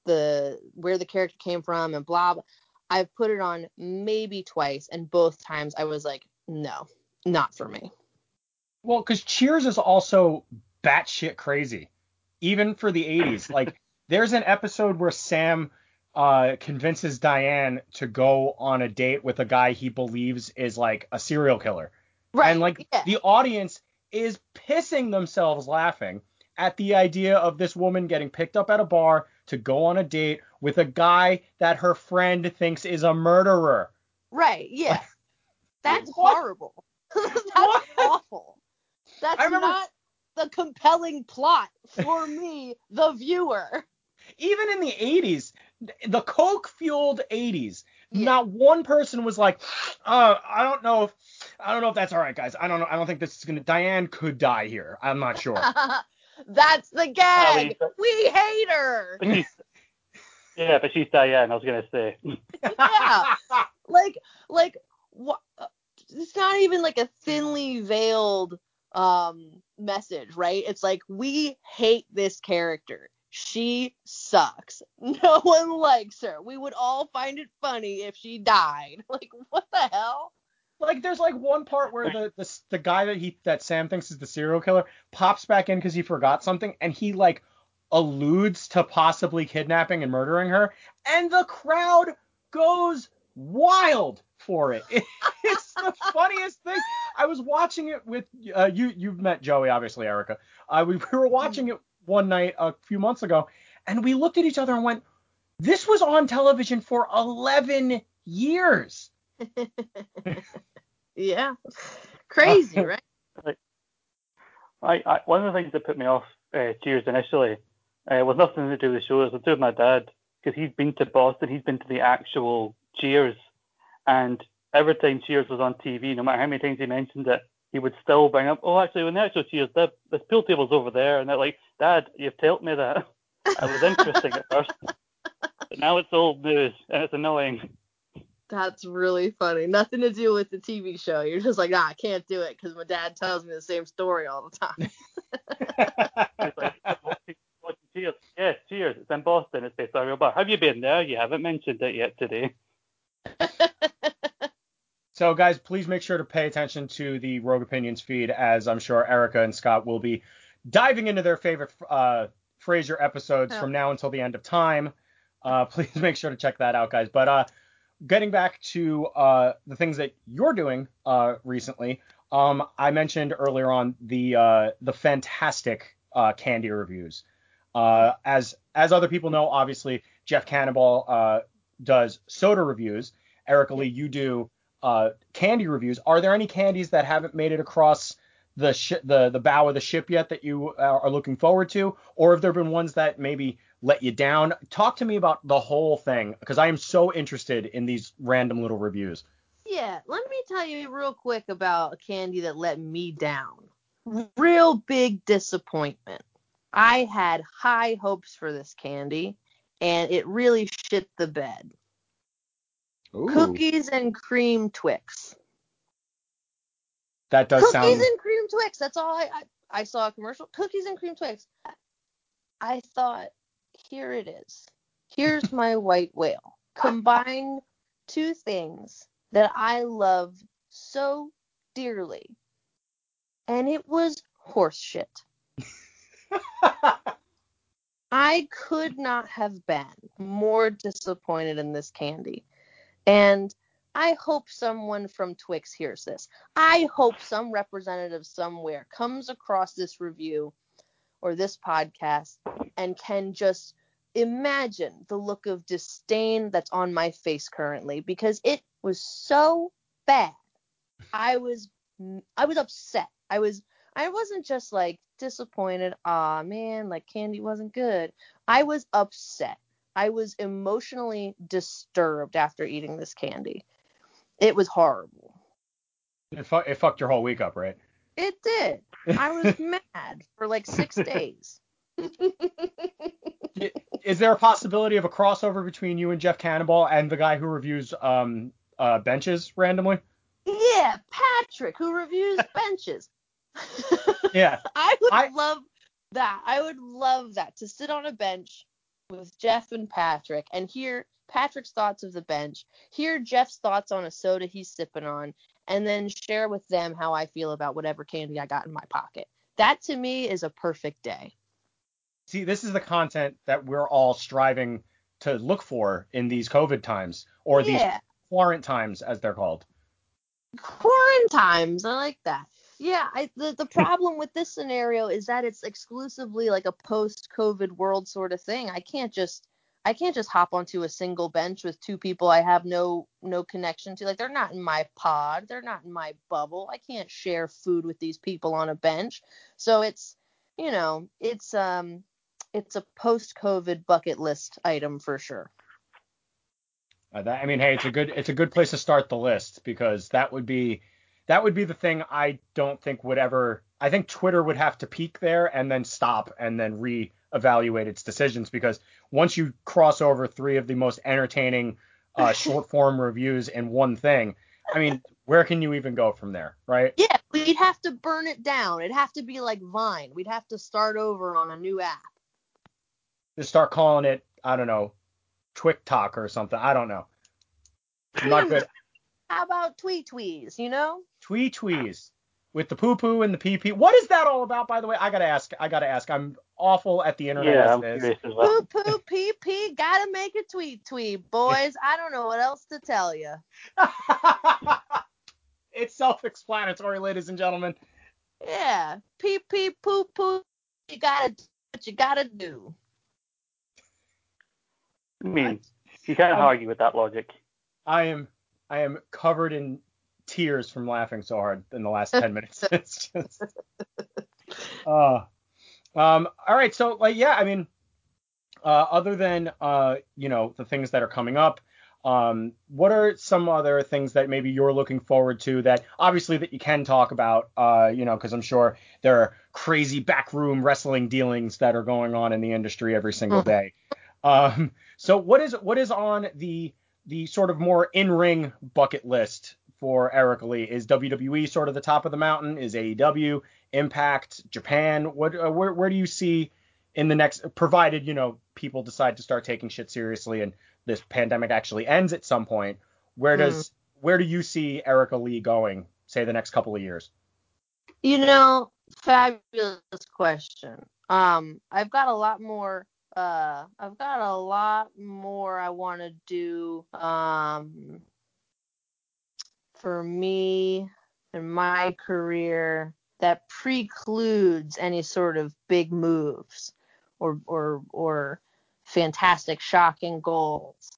the where the character came from and blah blah. I've put it on maybe twice and both times I was like, no, not for me. Well, because Cheers is also batshit crazy, even for the 80s. like, there's an episode where Sam uh, convinces Diane to go on a date with a guy he believes is like a serial killer. Right. And like yeah. the audience is pissing themselves laughing at the idea of this woman getting picked up at a bar to go on a date with a guy that her friend thinks is a murderer. Right, yeah. That's What? horrible. That's What? awful. That's remember- not the compelling plot for me, the viewer. even in the 80s, the coke fueled 80s, Yeah. not one person was like, uh, I don't know if I don't know if that's all right, guys. I don't know. I don't think this is gonna. Diane could die here. I'm not sure. That's the gag. but- we hate her. But she's, yeah, but she's Diane. I was gonna say. Yeah. Like, like, what? It's not even like a thinly veiled um message, right? It's like we hate this character. She sucks. No one likes her. We would all find it funny if she died. Like, what the hell? like there's like one part where the, the the guy that he that Sam thinks is the serial killer pops back in because he forgot something and he like alludes to possibly kidnapping and murdering her, and the crowd goes wild for it. It's the funniest thing. I was watching it with uh, you. You've met Joey, obviously, Erica. Uh, we, we were watching it one night a few months ago, and we looked at each other and went, "This was on television for 11 years." yeah. Crazy, right? I, I one of the things that put me off uh, Cheers initially uh, was nothing to do with the show. It was to do with my dad because he's been to Boston. He's been to the actual Cheers, and every time Cheers was on TV, no matter how many times he mentioned it, he would still bring up, "Oh, actually, when the actual Cheers, the, the pool table's over there," and they're like, "Dad, you've told me that." It was interesting at first, but now it's old news and it's annoying. That's really funny. Nothing to do with the TV show. You're just like, ah, I can't do it because my dad tells me the same story all the time. like, cheers. Yes, cheers. It's in Boston. It's based on real bar. Have you been there? You haven't mentioned it yet today. so, guys, please make sure to pay attention to the Rogue Opinions feed, as I'm sure Erica and Scott will be diving into their favorite uh, Frasier episodes oh. from now until the end of time. Uh, please make sure to check that out, guys. But uh, getting back to uh, the things that you're doing uh, recently, um, I mentioned earlier on the uh, the fantastic uh, candy reviews. Uh, as as other people know, obviously Jeff Cannonball uh, does soda reviews. Erica Leigh, you do Uh, candy reviews. Are there any candies that haven't made it across the sh- the the bow of the ship yet that you uh, are looking forward to, or have there been ones that maybe let you down? Talk to me about the whole thing because I am so interested in these random little reviews. Yeah, let me tell you real quick about a candy that let me down. Real big disappointment. I had high hopes for this candy, and it really shit the bed. Ooh. Cookies and cream Twix. That does Cookies sound. Cookies and cream Twix. That's all I, I I saw a commercial. Cookies and cream Twix. I thought here it is. Here's my white whale. Combine two things that I love so dearly. And it was horseshit. I could not have been more disappointed in this candy. And I hope someone from Twix hears this. I hope some representative somewhere comes across this review or this podcast and can just imagine the look of disdain that's on my face currently because it was so bad. I was I was upset. I was I wasn't just like disappointed, ah man, like candy wasn't good. I was upset. I was emotionally disturbed after eating this candy. It was horrible. It, fu- it fucked your whole week up, right? It did. I was mad for like six days. Is there a possibility of a crossover between you and Jeff Cannonball and the guy who reviews um uh benches randomly? Yeah, Patrick, who reviews benches. yeah. I would I, love that. I would love that to sit on a bench with Jeff and Patrick and hear Patrick's thoughts of the bench, hear Jeff's thoughts on a soda he's sipping on, and then share with them how I feel about whatever candy I got in my pocket. That to me is a perfect day. See, this is the content that we're all striving to look for in these COVID times or yeah. these quarantine times as they're called. Quarantine times, I like that. Yeah, I, the the problem with this scenario is that it's exclusively like a post-COVID world sort of thing. I can't just I can't just hop onto a single bench with two people I have no no connection to. Like they're not in my pod, they're not in my bubble. I can't share food with these people on a bench. So it's you know, it's um it's a post-COVID bucket list item for sure. Uh, that, I mean, hey, it's a good it's a good place to start the list because that would be that would be the thing I don't think would ever. I think Twitter would have to peak there and then stop and then re evaluate its decisions because once you cross over three of the most entertaining uh, short form reviews in one thing, I mean, where can you even go from there, right? Yeah, we'd have to burn it down. It'd have to be like Vine. We'd have to start over on a new app. Just start calling it, I don't know, TikTok or something. I don't know. I'm not good. How about tweet tweez, you know? Tweet tweez. with the poo poo and the pee pee. What is that all about, by the way? I gotta ask. I gotta ask. I'm awful at the internet. Yeah, as I'm curious as well. Poo poo pee pee, gotta make a tweet tweet, boys. I don't know what else to tell you. it's self-explanatory, ladies and gentlemen. Yeah, pee pee poo poo, you gotta do what you gotta do. I mean, you can't Um, argue with that logic. I am I am covered in tears from laughing so hard in the last ten minutes. It's just uh um all right, so like yeah, I mean uh other than uh you know the things that are coming up, um what are some other things that maybe you're looking forward to that obviously that you can talk about uh you know because I'm sure there are crazy backroom wrestling dealings that are going on in the industry every single Mhm. day. Um so what is what is on the the sort of more in-ring bucket list for Erica Leigh? Is WWE sort of the top of the mountain? Is AEW, Impact, Japan? What uh, where where do you see in the next provided, you know, people decide to start taking shit seriously and this pandemic actually ends at some point, where does where do you see Erica Leigh going, say the next couple of years? You know, fabulous question. Um, I've got a lot more. Uh, I've got a lot more I want to do. Um, for me and my career that precludes any sort of big moves or or or fantastic shocking goals.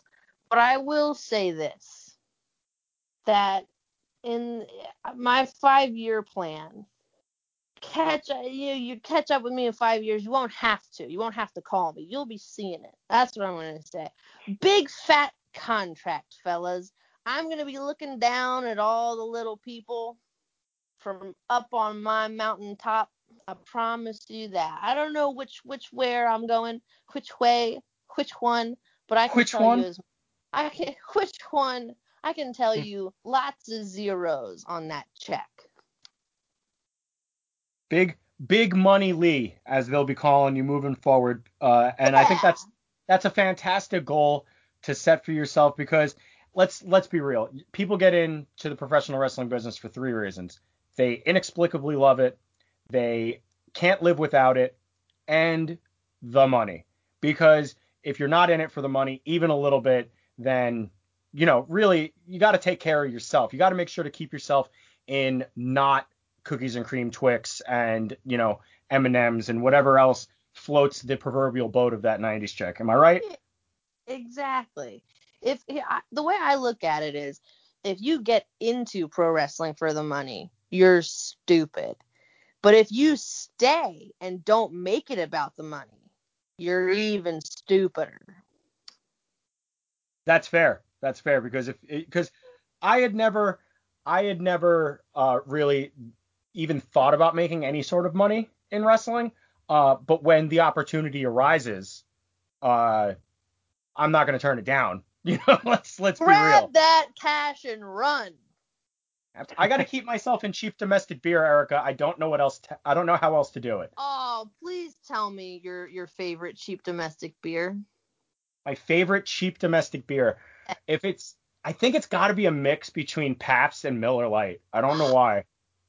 But I will say this that in my 5-year plan catch you you catch up with me in 5 years you won't have to. You won't have to call me. You'll be seeing it. That's what I'm going to say. Big fat contract fellas I'm going to be looking down at all the little people from up on my mountaintop. I promise you that. I don't know which which where I'm going, which way, which one, but I can Which tell one? you as I can which one. I can tell you lots of zeros on that check. Big big money Leigh, as they'll be calling you moving forward. Uh, and I think that's that's a fantastic goal to set for yourself because let's let's be real. People get into the professional wrestling business for three reasons. They inexplicably love it, they can't live without it, and the money. Because if you're not in it for the money, even a little bit, then you know, really you got to take care of yourself. You got to make sure to keep yourself in not cookies and cream Twix and you know M&Ms and whatever else floats the proverbial boat of that 90s chick. Am I right? Exactly. If the way I look at it is, if you get into pro wrestling for the money, you're stupid. But if you stay and don't make it about the money, you're even stupider. That's fair. That's fair because if because I had never I had never uh, really even thought about making any sort of money in wrestling. Uh, but when the opportunity arises, uh, I'm not going to turn it down. You know, let's let's be real. Grab that cash and run. I got to keep myself in cheap domestic beer, Erica. I don't know what else. To, I don't know how else to do it. Oh, please tell me your your favorite cheap domestic beer. My favorite cheap domestic beer. If it's, I think it's got to be a mix between Pabst and Miller Lite. I don't know why.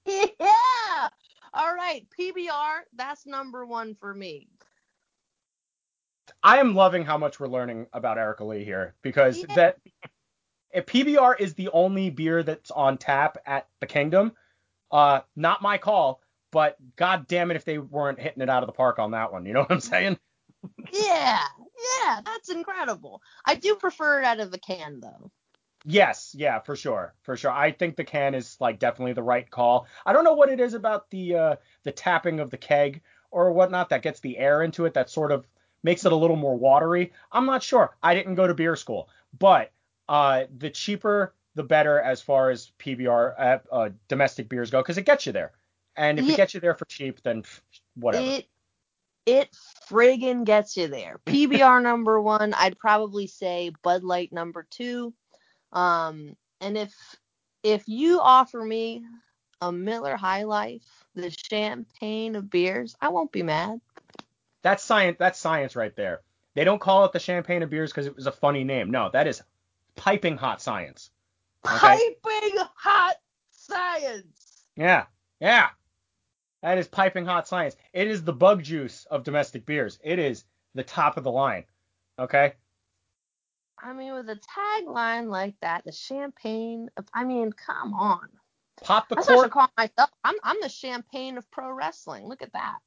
Yeah. All right, PBR, that's number one for me. I am loving how much we're learning about Erica Leigh here because Yeah. that if PBR is the only beer that's on tap at the Kingdom, uh, not my call, but god damn it if they weren't hitting it out of the park on that one. You know what I'm saying? Yeah, yeah, that's incredible. I do prefer it out of a can though. Yes, yeah, for sure, for sure. I think the can is like definitely the right call. I don't know what it is about the uh, the tapping of the keg or whatnot that gets the air into it that sort of makes it a little more watery. I'm not sure. I didn't go to beer school, but uh, the cheaper the better as far as PBR uh, uh, domestic beers go because it gets you there. And if Yeah. it gets you there for cheap, then whatever. It it friggin' gets you there. PBR number one, I'd probably say Bud Light number two. Um, and if if you offer me a Miller High Life, the champagne of beers, I won't be mad. That's science. That's science right there. They don't call it the champagne of beers because it was a funny name. No, that is piping hot science. Okay. Piping hot science. Yeah, Yeah. That is piping hot science. It is the bug juice of domestic beers. It is the top of the line. Okay? I mean, with a tagline like that, the champagne. Of, I mean, come on. Pop the That's what I should cork. call myself. I'm I'm the champagne of pro wrestling. Look at that.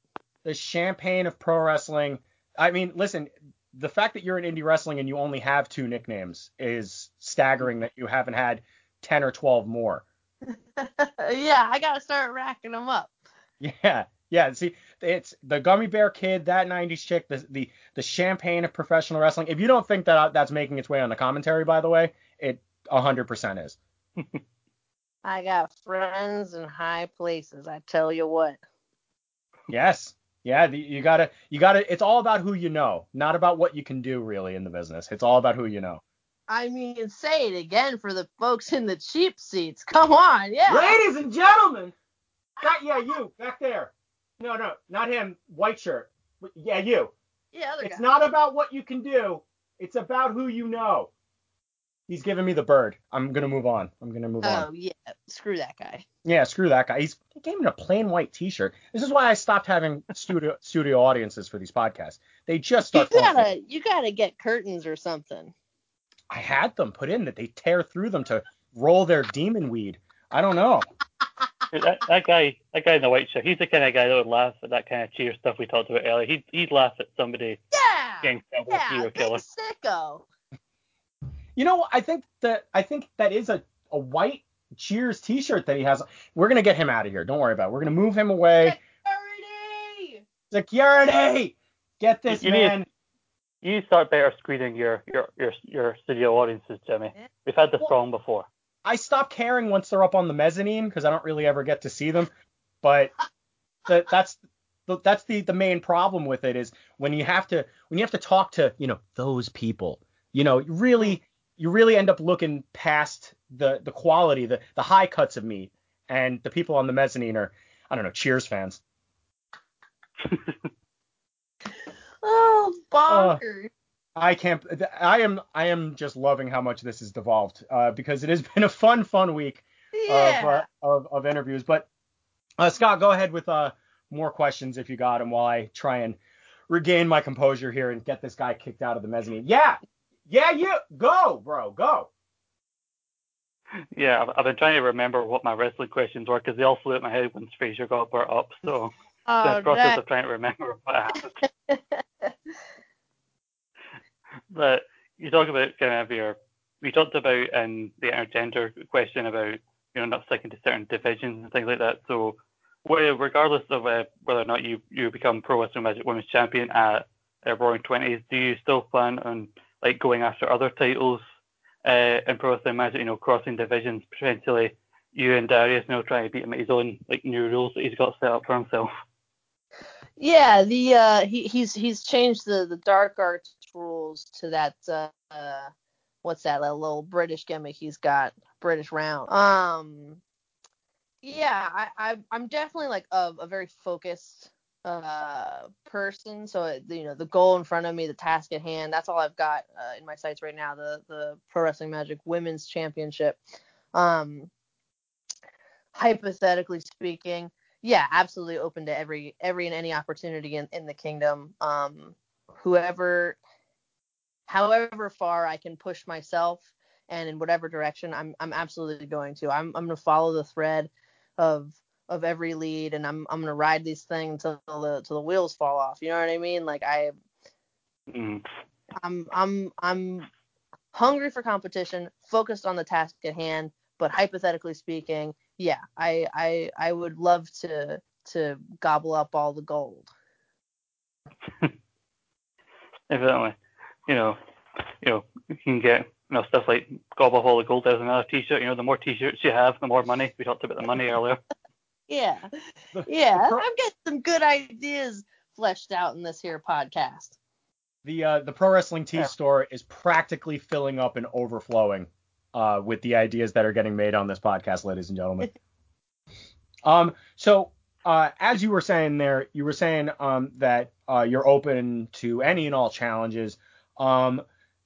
The champagne of pro wrestling. I mean, listen, the fact that you're in indie wrestling and you only have two nicknames is staggering that you haven't had 10 or 12 more. yeah, I gotta start racking them up. Yeah, yeah. See, it's the gummy bear kid, that '90s chick, the the the champagne of professional wrestling. If you don't think that uh, that's making its way on the commentary, by the way, it 100% is. I got friends in high places. I tell you what. Yes, yeah. The, you gotta, you gotta. It's all about who you know, not about what you can do, really, in the business. It's all about who you know. I mean, say it again for the folks in the cheap seats. Come on, yeah. Ladies and gentlemen, that, yeah, you back there. No, no, not him. White shirt. Yeah, you. Yeah, other It's guy. not about what you can do. It's about who you know. He's giving me the bird. I'm gonna move on. I'm gonna move on. Oh yeah, screw that guy. Yeah, screw that guy. He's he came in a plain white T-shirt. This is why I stopped having studio studio audiences for these podcasts. They just You start. You gotta, you gotta get curtains or something. I had them put in that they tear through them to roll their demon weed. I don't know. that, that guy, that guy in the white shirt, he's the kind of guy that would laugh at that kind of cheer stuff we talked about earlier. He'd, he'd laugh at somebody Yeah. getting killed by a Yeah, killer. sicko. You know, I think that I think that is a a white Cheers T-shirt that he has. We're gonna get him out of here. Don't worry about. it. We're gonna move him away. Security. Security, get this You need- man. You start better screening your your your, your studio audiences, Jimmy. We've had this Well- problem before. I stop caring once they're up on the mezzanine because I don't really ever get to see them. But the, that's the, that's the the main problem with it is when you have to when you have to talk to you know those people. You know, really you really end up looking past the the quality, the the high cuts of meat, and the people on the mezzanine are I don't know Cheers fans. Oh, bonkers. I can't. I am. I am just loving how much this has devolved uh, because it has been a fun, fun week yeah. of, uh, of of interviews. But uh, Scott, go ahead with uh, more questions if you got them, while I try and regain my composure here and get this guy kicked out of the mezzanine. Yeah, yeah, you go, bro, go. Yeah, I've, I've been trying to remember what my wrestling questions were because they all flew out my head when Frasier got brought up. So the oh, process that, of trying to remember what happened. but you talk about kind of your, we talked about in the intergender question about you know not sticking to certain divisions and things like that. So well, regardless of uh, whether or not you you become Pro Wrestling Magic Women's Champion at uh, Roaring Twenties, do you still plan on like going after other titles uh, in Pro Wrestling Magic? You know, crossing divisions potentially. You and Darius, know, trying to beat him at his own like new rules that he's got set up for himself. yeah, the uh, he he's he's changed the the dark arts rules to that uh, what's that, that little British gimmick he's got, British round. Um, yeah, I, I I'm definitely like a, a very focused uh person so you know the goal in front of me the task at hand that's all i've got uh, in my sights right now the the pro wrestling magic women's championship. Um hypothetically speaking yeah absolutely open to every every and any opportunity in, in the kingdom. Um whoever however far i can push myself and in whatever direction i'm i'm absolutely going to. I'm i'm going to follow the thread of of every lead and i'm i'm going to ride these thing until the till the wheels fall off you know what i mean like i Mm. i'm i'm i'm hungry for competition focused on the task at hand but hypothetically speaking yeah i i i would love to to gobble up all the gold Evidently, you know, you know, you can get you know stuff like gobble hole the gold as another T-shirt. You know, the more T-shirts you have, the more money. We talked about the money earlier. Yeah The- yeah the pro- i'm getting some good ideas fleshed out in this here podcast The uh, the pro wrestling tea Yeah. store is practically filling up and overflowing uh, with the ideas that are getting made on this podcast, ladies and gentlemen. um, so uh, as you were saying there, you were saying um, that uh, you're open to any and all challenges. Um,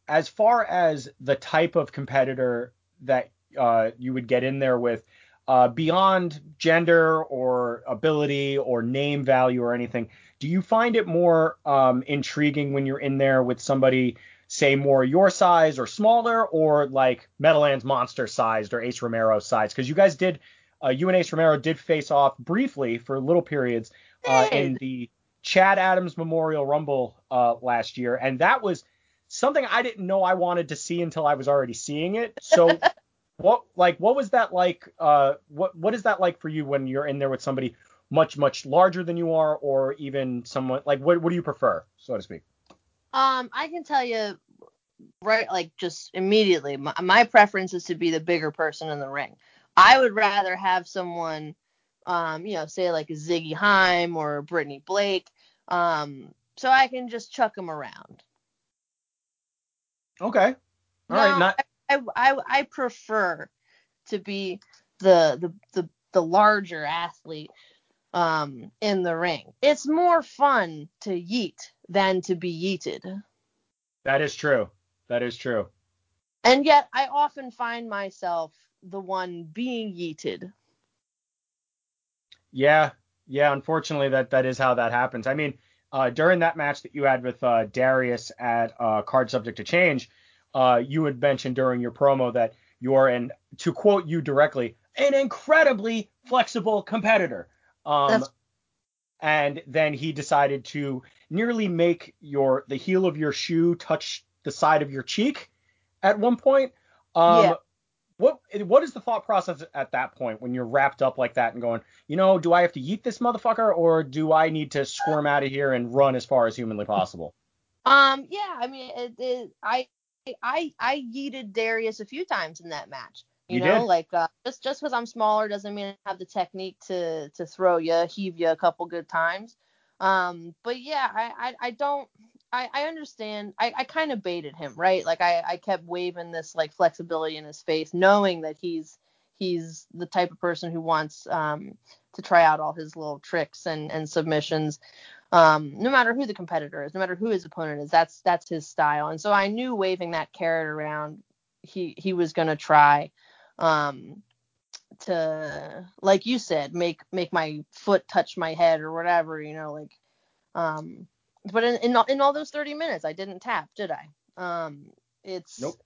as far as the type of competitor that uh, you would get in there with, uh, beyond gender or ability or name value or anything, do you find it more um, intriguing when you're in there with somebody, say, more your size or smaller, or like Meadowlands Monster sized or Ace Romero sized? Because you guys did, uh, you and Ace Romero did face off briefly for little periods uh, in the Chad Adams Memorial Rumble uh, last year, and that was something I didn't know I wanted to see until I was already seeing it. So what like what was that like uh what what is that like for you when you're in there with somebody much much larger than you are or even someone like what what do you prefer so to speak Um, I can tell you right like just immediately my, my preference is to be the bigger person in the ring. I would rather have someone um, you know, say like a Ziggy Haim or Brittany Blake, um, so I can just chuck them around. okay all right No, not I, I I prefer to be the the the, the larger athlete um in the ring. It's more fun to yeet than to be yeeted. that is true that is true And yet I often find myself the one being yeeted. yeah yeah unfortunately that that is how that happens i mean uh during that match that you had with uh darius at uh card subject to change uh you had mentioned during your promo that you're an to quote you directly an incredibly flexible competitor um and then he decided to nearly make your the heel of your shoe touch the side of your cheek at one point. Um, Yeah. What what is the thought process at that point when you're wrapped up like that and going, you know, do I have to eat this motherfucker or do I need to squirm out of here and run as far as humanly possible? Um yeah, I mean it, it, I I I yeeted Darius a few times in that match. You, You know, did? like uh, just just because I'm smaller doesn't mean I have the technique to to throw you, heave you a couple good times. Um, but yeah, I I, I don't. I, I understand. I, I kind of baited him, right? Like I, I kept waving this like flexibility in his face, knowing that he's he's the type of person who wants um, to try out all his little tricks and, and submissions. Um, no matter who the competitor is, no matter who his opponent is, that's that's his style. And so I knew waving that carrot around, he he was gonna try um, to, like you said, make make my foot touch my head or whatever, you know, like. Um, but in in all, in all those 30 minutes, I didn't tap, did I? Um, it's Nope.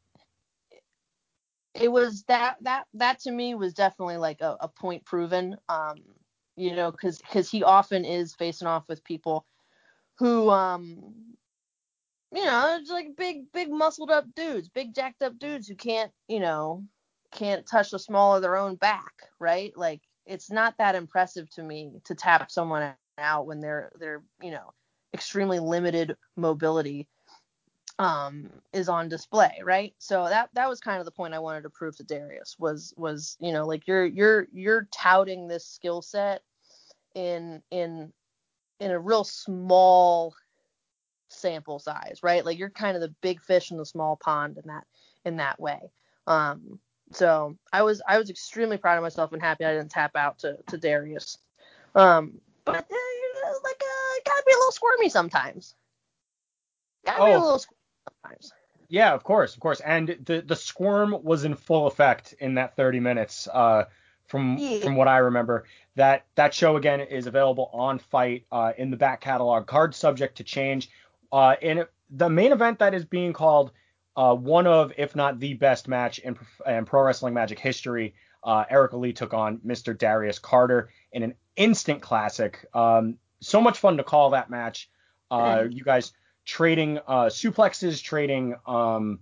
it was that that that to me was definitely like a, a point proven um you know because because he often is facing off with people who um you know it's like big big muscled up dudes big jacked up dudes who can't you know can't touch the small of their own back right? Like it's not that impressive to me to tap someone out when they're they're you know extremely limited mobility um is on display right? So that that was kind of the point i wanted to prove to darius was was you know like you're you're you're touting this skill set in in in a real small sample size right? Like you're kind of the big fish in the small pond in that in that way. Um so i was i was extremely proud of myself and happy i didn't tap out to to darius. Um but uh, like uh gotta be a little squirmy sometimes. Gotta be a Oh. little squirmy sometimes Yeah, of course, of course. And the the squirm was in full effect in that 30 minutes. Uh, from Yeah. from what I remember, that that show again is available on FITE uh, in the back catalog. Card subject to change. Uh, in it- the main event that is being called uh, one of, if not the best match in, in pro wrestling magic history. Uh, Erica Leigh took on Mr. Darius Carter in an instant classic. Um, so much fun to call that match. Uh, you guys trading uh, suplexes, trading um,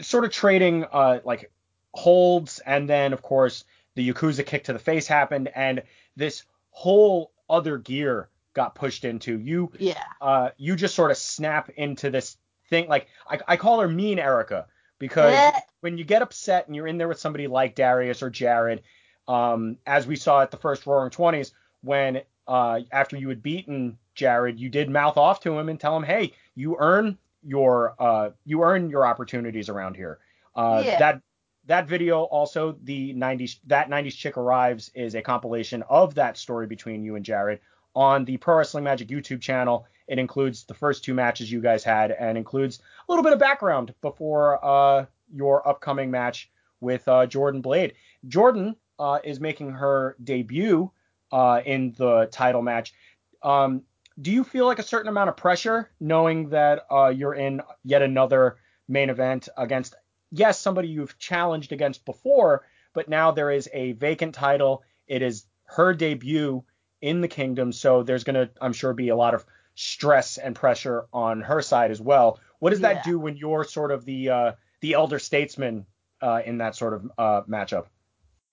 sort of trading uh, like holds, and then of course the Yakuza kick to the face happened, and this whole other gear got pushed into you. yeah Uh, you just sort of snap into this thing. Like I, I call her Mean Erica because Yeah. when you get upset and you're in there with somebody like Darius or Jared, um, as we saw at the first Roaring Twenties, when uh, after you had beaten Jared, you did mouth off to him and tell him, hey, you earn your uh, you earn your opportunities around here. Uh, Yeah. That that video also the 90s that 90s chick arrives is a compilation of that story between you and Jared on the Pro Wrestling Magic YouTube channel. It includes the first two matches you guys had and includes a little bit of background before uh, your upcoming match with uh, Jordan Blade. Jordan uh, is making her debut uh, in the title match. Um, do you feel like a certain amount of pressure knowing that uh, you're in yet another main event against, yes, somebody you've challenged against before, but now there is a vacant title. It is her debut in the kingdom, so there's going to, I'm sure, be a lot of stress and pressure on her side as well. What does Yeah. that do when you're sort of the uh, the elder statesman uh, in that sort of uh, matchup?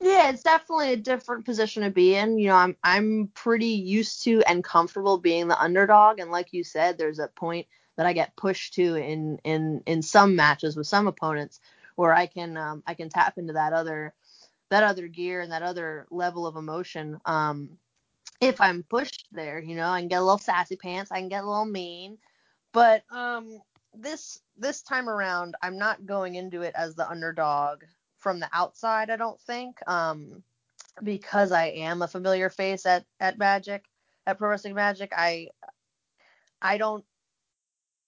Yeah, it's definitely a different position to be in. You know, I'm I'm pretty used to and comfortable being the underdog, and like you said, there's a point that I get pushed to in in in some matches with some opponents where I can um, I can tap into that other that other gear and that other level of emotion. Um, if I'm pushed there, you know, I can get a little sassy pants, I can get a little mean, but um, this this time around, I'm not going into it as the underdog from the outside, I don't think. Um, because I am a familiar face at at Magic, at Pro Wrestling Magic, I I don't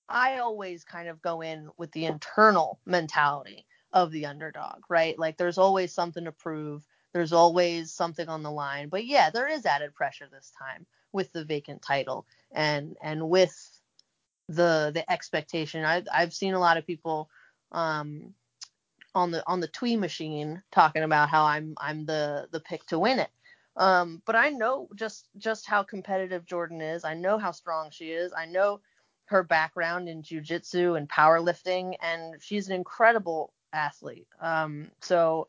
I always kind of go in with the internal mentality of the underdog, right? Like there's always something to prove. There's always something on the line. But yeah, there is added pressure this time with the vacant title and and with the the expectation. I've I've seen a lot of people um on the on the Twee machine talking about how I'm I'm the the pick to win it. Um, but I know just just how competitive Jordan is. I know how strong she is. I know her background in jujitsu and powerlifting, and she's an incredible athlete. Um, so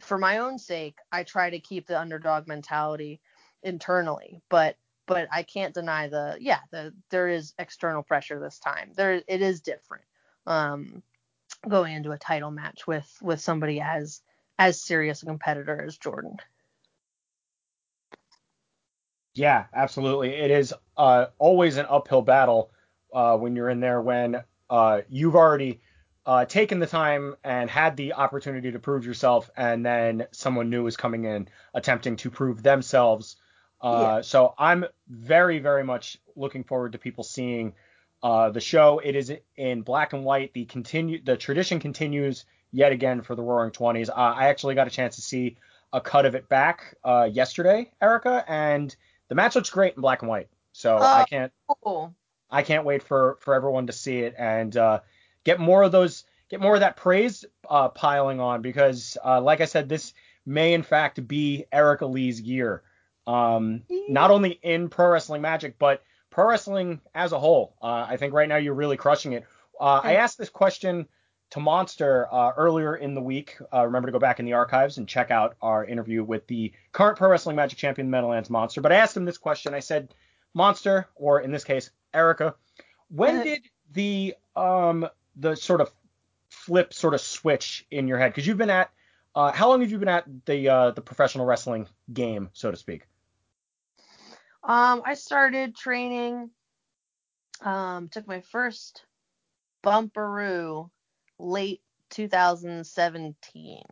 for my own sake, I try to keep the underdog mentality internally, but but I can't deny the yeah the there is external pressure this time. There it is different. Um, going into a title match with with somebody as as serious a competitor as Jordan. Yeah, absolutely. It is uh, always an uphill battle uh, when you're in there when uh, you've already uh, taken the time and had the opportunity to prove yourself, and then someone new is coming in attempting to prove themselves. Uh, Yeah. So I'm very, very much looking forward to people seeing uh, the show. It is in black and white. The continue the tradition continues yet again for the Roaring Twenties. Uh, I actually got a chance to see a cut of it back uh, yesterday, Erica, and the match looks great in black and white. So I Oh. can't Cool. I can't wait for for everyone to see it and uh, get more of those get more of that praise uh, piling on because uh, like I said, this may in fact be Erica Leigh's year. Um, not only in pro wrestling magic, but pro wrestling as a whole. Uh, I think right now you're really crushing it. Uh, I asked this question to Monster uh, earlier in the week. Uh, remember to go back in the archives and check out our interview with the current pro wrestling magic champion, Meadowlands Monster. But I asked him this question. I said, Monster, or in this case, Erica, when Uh, did the um the sort of flip sort of switch in your head? Because you've been at uh, how long have you been at the uh, the professional wrestling game, so to speak? Um, I started training. Um, took my first bumperoo late 2017.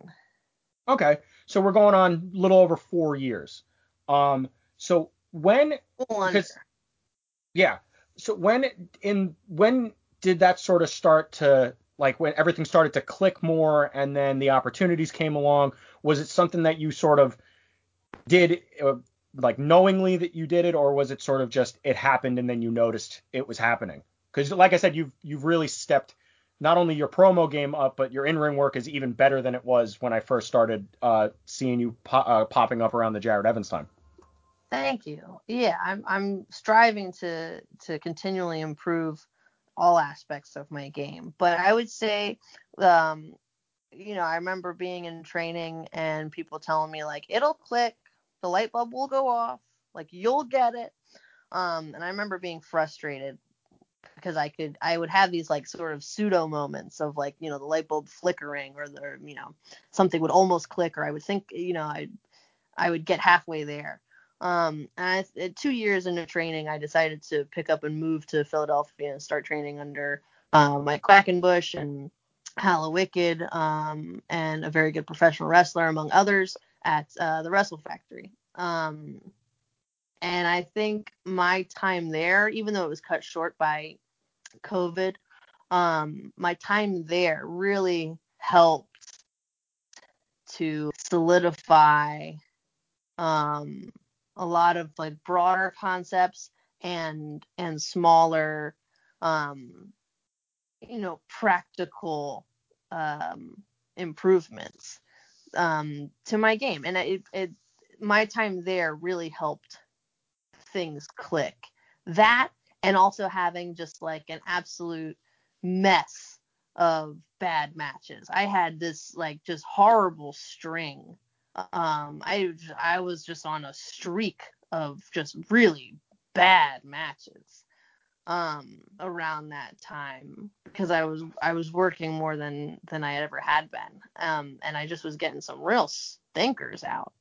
Okay, so we're going on a little over four years. Um, so when Because- Yeah. So when in when did that sort of start to like when everything started to click more and then the opportunities came along? Was it something that you sort of did uh, like knowingly that you did it, or was it sort of just it happened and then you noticed it was happening? Because like I said, you've you've really stepped not only your promo game up, but your in ring work is even better than it was when I first started uh, seeing you po- uh, popping up around the Jared Evans time. Thank you. Yeah, I'm I'm striving to to continually improve all aspects of my game. But I would say um you know, I remember being in training and people telling me like it'll click, the light bulb will go off, like you'll get it. Um and I remember being frustrated because I could I would have these like sort of pseudo moments of like, you know, the light bulb flickering or the you know, something would almost click or I would think, you know, I I would get halfway there. Um, and I, two years into training, I decided to pick up and move to Philadelphia and start training under uh, Mike Quackenbush and Hallowicked, um, and a very good professional wrestler, among others, at uh, the Wrestle Factory. Um, and I think my time there, even though it was cut short by COVID, um, my time there really helped to solidify um, a lot of like broader concepts and and smaller um, you know practical um, improvements um, to my game. And it, it my time there really helped things click. That and also having just like an absolute mess of bad matches. I had this like just horrible string. Um i i was just on a streak of just really bad matches um around that time because I was I was working more than than I ever had been um and I just was getting some real stinkers out.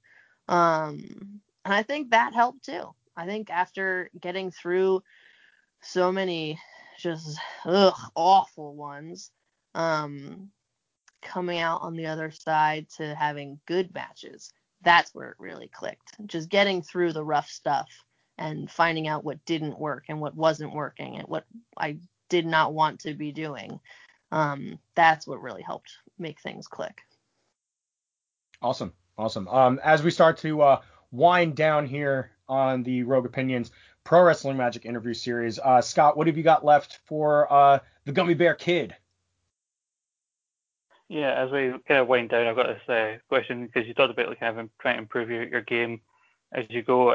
Um and I think that helped too. I think after getting through so many just ugh awful ones um coming out on the other side to having good matches that's where it really clicked. Just getting through the rough stuff and finding out what didn't work and what wasn't working and what I did not want to be doing. Um, that's what really helped make things click. Awesome, awesome. Um, as we start to uh, wind down here on the Rogue Opinions Pro Wrestling Magic interview series, uh, Scott, what have you got left for uh, the Gummy Bear Kid? Yeah, as we kind of wind down, I've got this uh, question because you talked about like kind of trying to improve your, your game as you go.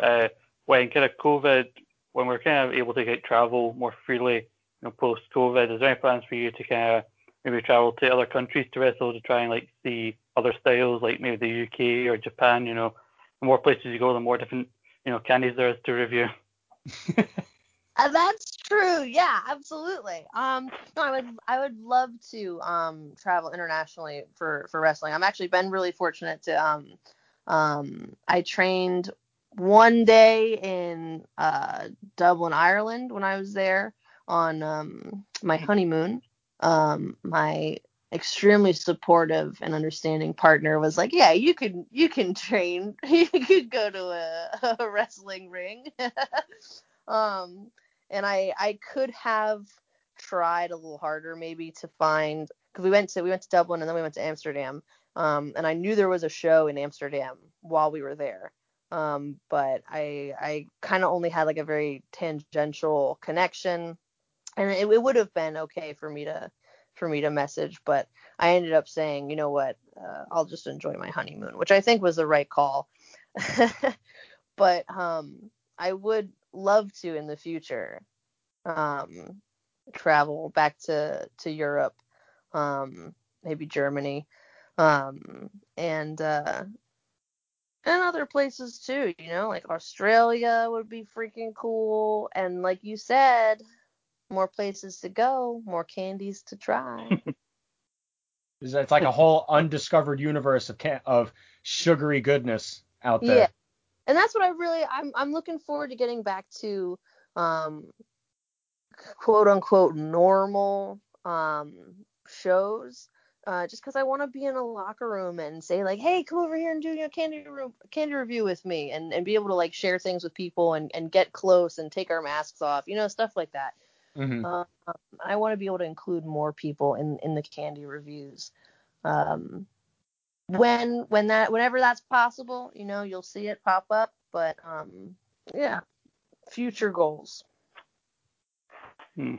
When kind of COVID, when we're kind of able to get travel more freely, you know, post COVID, is there any plans for you to kind of maybe travel to other countries to wrestle to try and like see other styles, like maybe the UK or Japan? You know, the more places you go, the more different you know candies there is to review. Uh, that's true. Yeah, absolutely. Um, no, I would I would love to um travel internationally for for wrestling. I've actually been really fortunate to um um I trained one day in uh, Dublin, Ireland, when I was there on um, my honeymoon. Um, my extremely supportive and understanding partner was like, "Yeah, you can you can train. you could go to a, a wrestling ring." um, and I I could have tried a little harder maybe to find because we went to we went to Dublin and then we went to Amsterdam. Um, and I knew there was a show in Amsterdam while we were there. Um, but I I kind of only had like a very tangential connection, and it, it would have been okay for me to for me to message, but I ended up saying, you know what, uh, I'll just enjoy my honeymoon, which I think was the right call. but um, I would love to in the future um, travel back to to Europe, um, maybe Germany, um, and uh, and other places too, you know, like Australia would be freaking cool. And like you said, more places to go, more candies to try. it's like a whole undiscovered universe of can- of sugary goodness out there. Yeah. And that's what I really I'm I'm looking forward to getting back to um quote unquote normal um shows uh, just because I want to be in a locker room and say like, hey, come over here and do your candy room, candy review with me, and and be able to like share things with people and and get close and take our masks off, you know, stuff like that. Mm-hmm. Uh, I want to be able to include more people in in the candy reviews. Um, when when that whenever that's possible, you know, you'll see it pop up. But um, yeah, future goals. Hmm.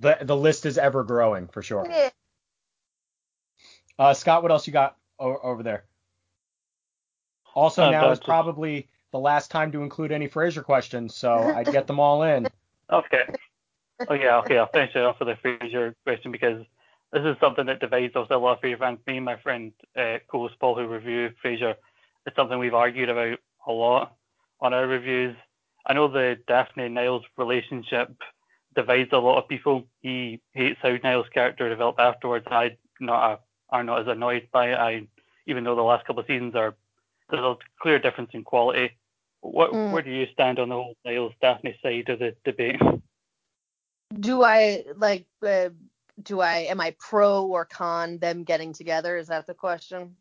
The the list is ever growing for sure. Yeah. Uh, Scott, what else you got o- over there? Also, uh, now is probably the last time to include any Frasier questions, so I'd get them all in. Okay. Oh yeah, okay. I'll finish it off with a Frasier question because this is something that divides us a lot of Frasier fans. Me and my friend uh, co-host Paul, who review Frasier, it's something we've argued about a lot on our reviews. I know the Daphne Niles relationship divides a lot of people. He hates how Niles' character developed afterwards. I'm not a are not as annoyed by it. I, even though the last couple of seasons are there's a clear difference in quality. What, mm. Where do you stand on the whole Niles Daphne side of the debate? Do I like? Uh, do I am I pro or con them getting together? Is that the question?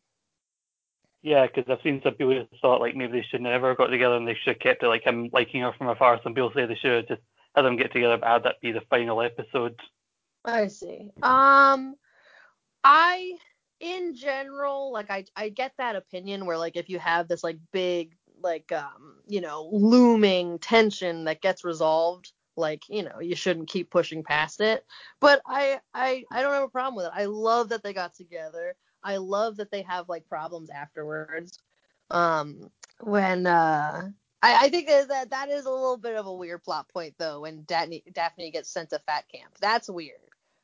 Yeah, because I've seen some people who thought like maybe they should never have got together and they should have kept it like him liking her from afar. Some people say they should have just had them get together, but had that be the final episode. I see. Um, I in general, like I I get that opinion where like if you have this like big like um you know looming tension that gets resolved like you know you shouldn't keep pushing past it but i i i don't have a problem with it i love that they got together i love that they have like problems afterwards um when uh I, I think that that is a little bit of a weird plot point though when Daphne Daphne gets sent to fat camp. That's weird.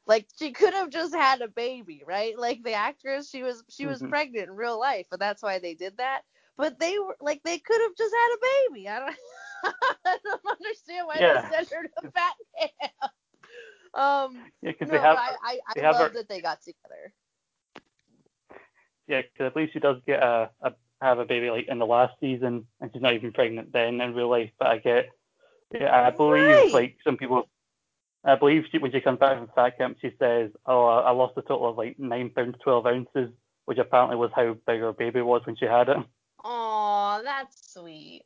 Like she could have just had a baby, right? Like the actress, she was she was Mhm. pregnant in real life, but that's why they did that. But they were like they could have just had a baby. I don't I don't understand why Yeah. they sent her to fat camp. Um, Yeah, because no, they have, I I, they I have love her- that they got together. yeah, because I believe she does get a, a have a baby like in the last season, and she's not even pregnant then in real life. But I get, yeah, I believe Right. like some people, I believe she, when she comes back from fat camp, she says, "Oh, I I lost a total of like nine pounds twelve ounces," which apparently was how big her baby was when she had it. Aw, that's sweet.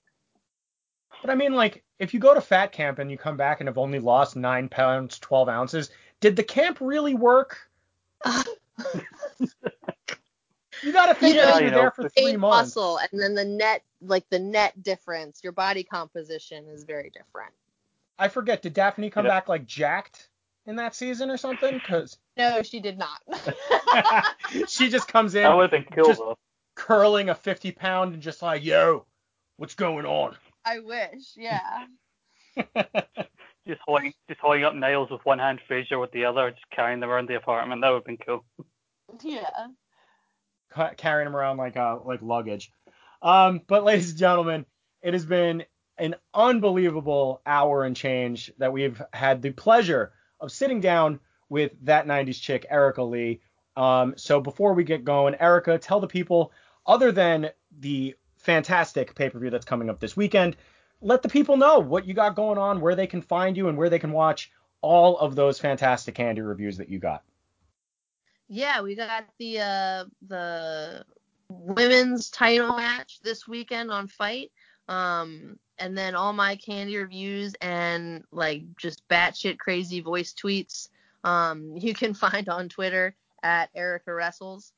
But I mean, like, if you go to fat camp and you come back and have only lost nine pounds, 12 ounces, did the camp really work? You got to think You know, that you you're there for three gain months. muscle and then the net like the net difference your body composition is very different I forget, did Daphne come Yeah. back like jacked in that season or something? Because no she did not she just comes That in would have been cool Just- though. curling a 50 pound and just like, yo, what's going on? i wish yeah Just holding, just holding up nails with one hand, Frasier with the other, just carrying them around the apartment. That would have been cool. yeah ca- carrying them around like uh, like luggage. Um, but ladies and gentlemen, it has been an unbelievable hour and change that we've had the pleasure of sitting down with that 90s chick, Erica Leigh. Um, so before we get going, Erica, tell the people, other than the fantastic pay per view that's coming up this weekend, let the people know what you got going on, where they can find you, and where they can watch all of those fantastic candy reviews that you got. yeah we got the uh the women's title match this weekend on FITE um and then all my candy reviews and like just batshit crazy voice tweets um you can find on twitter at erica wrestles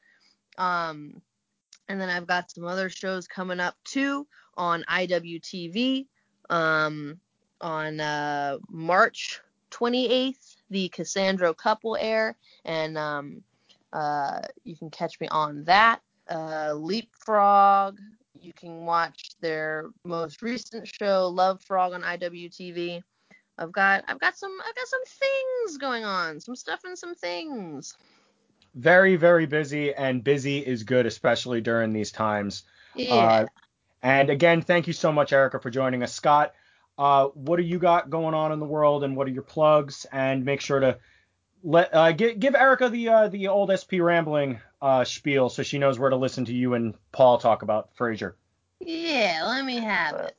um and then i've got some other shows coming up too on iwtv um on uh march 28th the cassandra cup will air and um uh, you can catch me on that. Uh, Leapfrog. You can watch their most recent show, Love Frog, on IWTV. I've got I've got some I've got some things going on, some stuff and some things. very very busy and busy is good especially during these times Yeah. uh, and again thank you so much erica for joining us scott uh, what do you got going on in the world and what are your plugs and make sure to let uh, give, give erica the uh, the old sp rambling uh, spiel so she knows where to listen to you and paul talk about frasier yeah. Let me have it.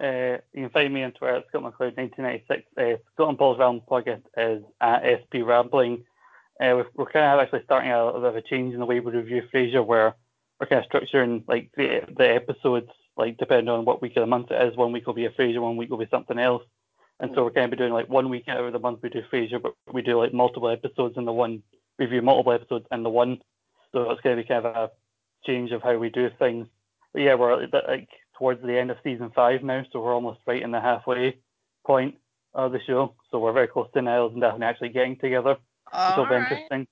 Uh, you can find me on Twitter at Scott McLeod 1996. Uh, Scott and Paul's Realm podcast is at SP Rambling. Uh, we're, we're kind of actually starting a, a bit of a change in the way we review Frasier, where we're kind of structuring like the, the episodes, like depending on what week of the month it is. One week will be a Frasier, one week will be something else. And so we're kind of be doing like one week out of the month we do Frasier, but we do like multiple episodes in the one, review multiple episodes in the one. So it's going to be kind of a change of how we do things. But yeah, we're a bit, like towards the end of season five now, so we're almost right in the halfway point of the show. So we're very close to Niles and Daphne actually getting together. All be right. interesting.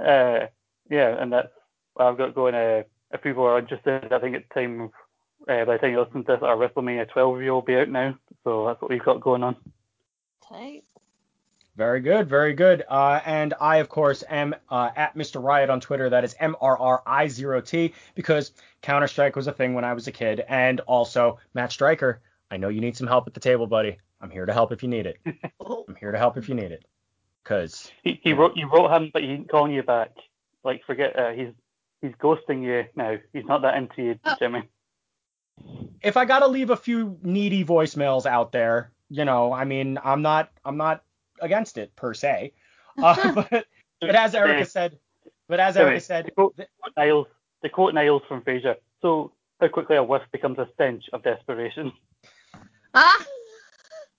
Uh, yeah, and that's what I've got going. Uh, if people are interested, I think it's time. Uh, by the time you listen to this, our WrestleMania 12 review will be out now. So that's what we've got going on. Tight. Very good, very good. Uh, and I, of course, am uh, at Mr. Riot on Twitter. That is M R R I zero T because Counter Strike was a thing when I was a kid. And also, Matt Striker, I know you need some help at the table, buddy. I'm here to help if you need it. I'm here to help if you need it. Cause He, he wrote you wrote him, but he ain't calling you back. Like forget uh, he's he's ghosting you now. He's not that into you, Oh. Jimmy. If I gotta leave a few needy voicemails out there, you know, I mean, I'm not, I'm not against it per se. Uh, but, but as Erica said, but as Erica said, to quote Niles, to quote Niles from Frasier. So how quickly a whiff becomes a stench of desperation. ah.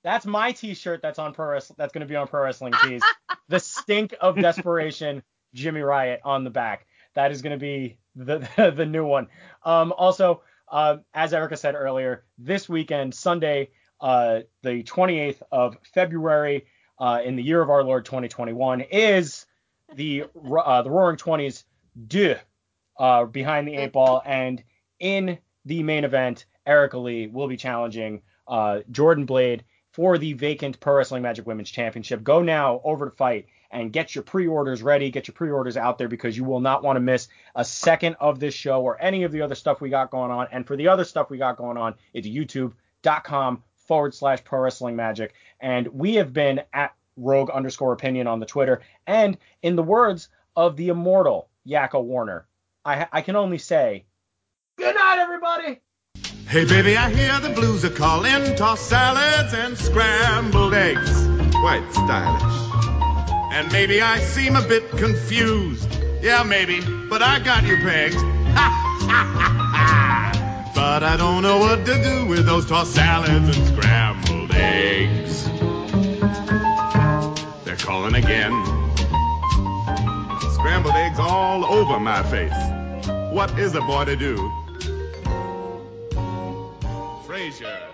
That's my T-shirt. That's on pro wrestling. That's going to be on pro wrestling tees. the stink of desperation, Jimmy Riot on the back. That is going to be the, the, the new one. Um, also, uh, as Erica said earlier, this weekend, Sunday, uh, the 28th of February, uh, in the year of our Lord 2021, is the uh, the Roaring Twenties deux uh, behind the eight ball, and in the main event, Erica Leigh will be challenging uh, Jordan Blade for the vacant Pro Wrestling Magic Women's Championship. Go now over to FITE and get your pre-orders ready, get your pre-orders out there because you will not want to miss a second of this show or any of the other stuff we got going on. And for the other stuff we got going on, it's youtube.com forward slash pro wrestling magic. And we have been at rogue underscore opinion on the Twitter. And in the words of the immortal Yakko Warner, I, I can only say, good night, everybody. Hey, baby, I hear the blues are calling. Toss salads and scrambled eggs. Quite stylish. And maybe I seem a bit confused. Yeah, maybe, but I got you pegged. but I don't know what to do with those tossed salads and scrambled eggs. They're calling again. Scrambled eggs all over my face. What is a boy to do? Frasier.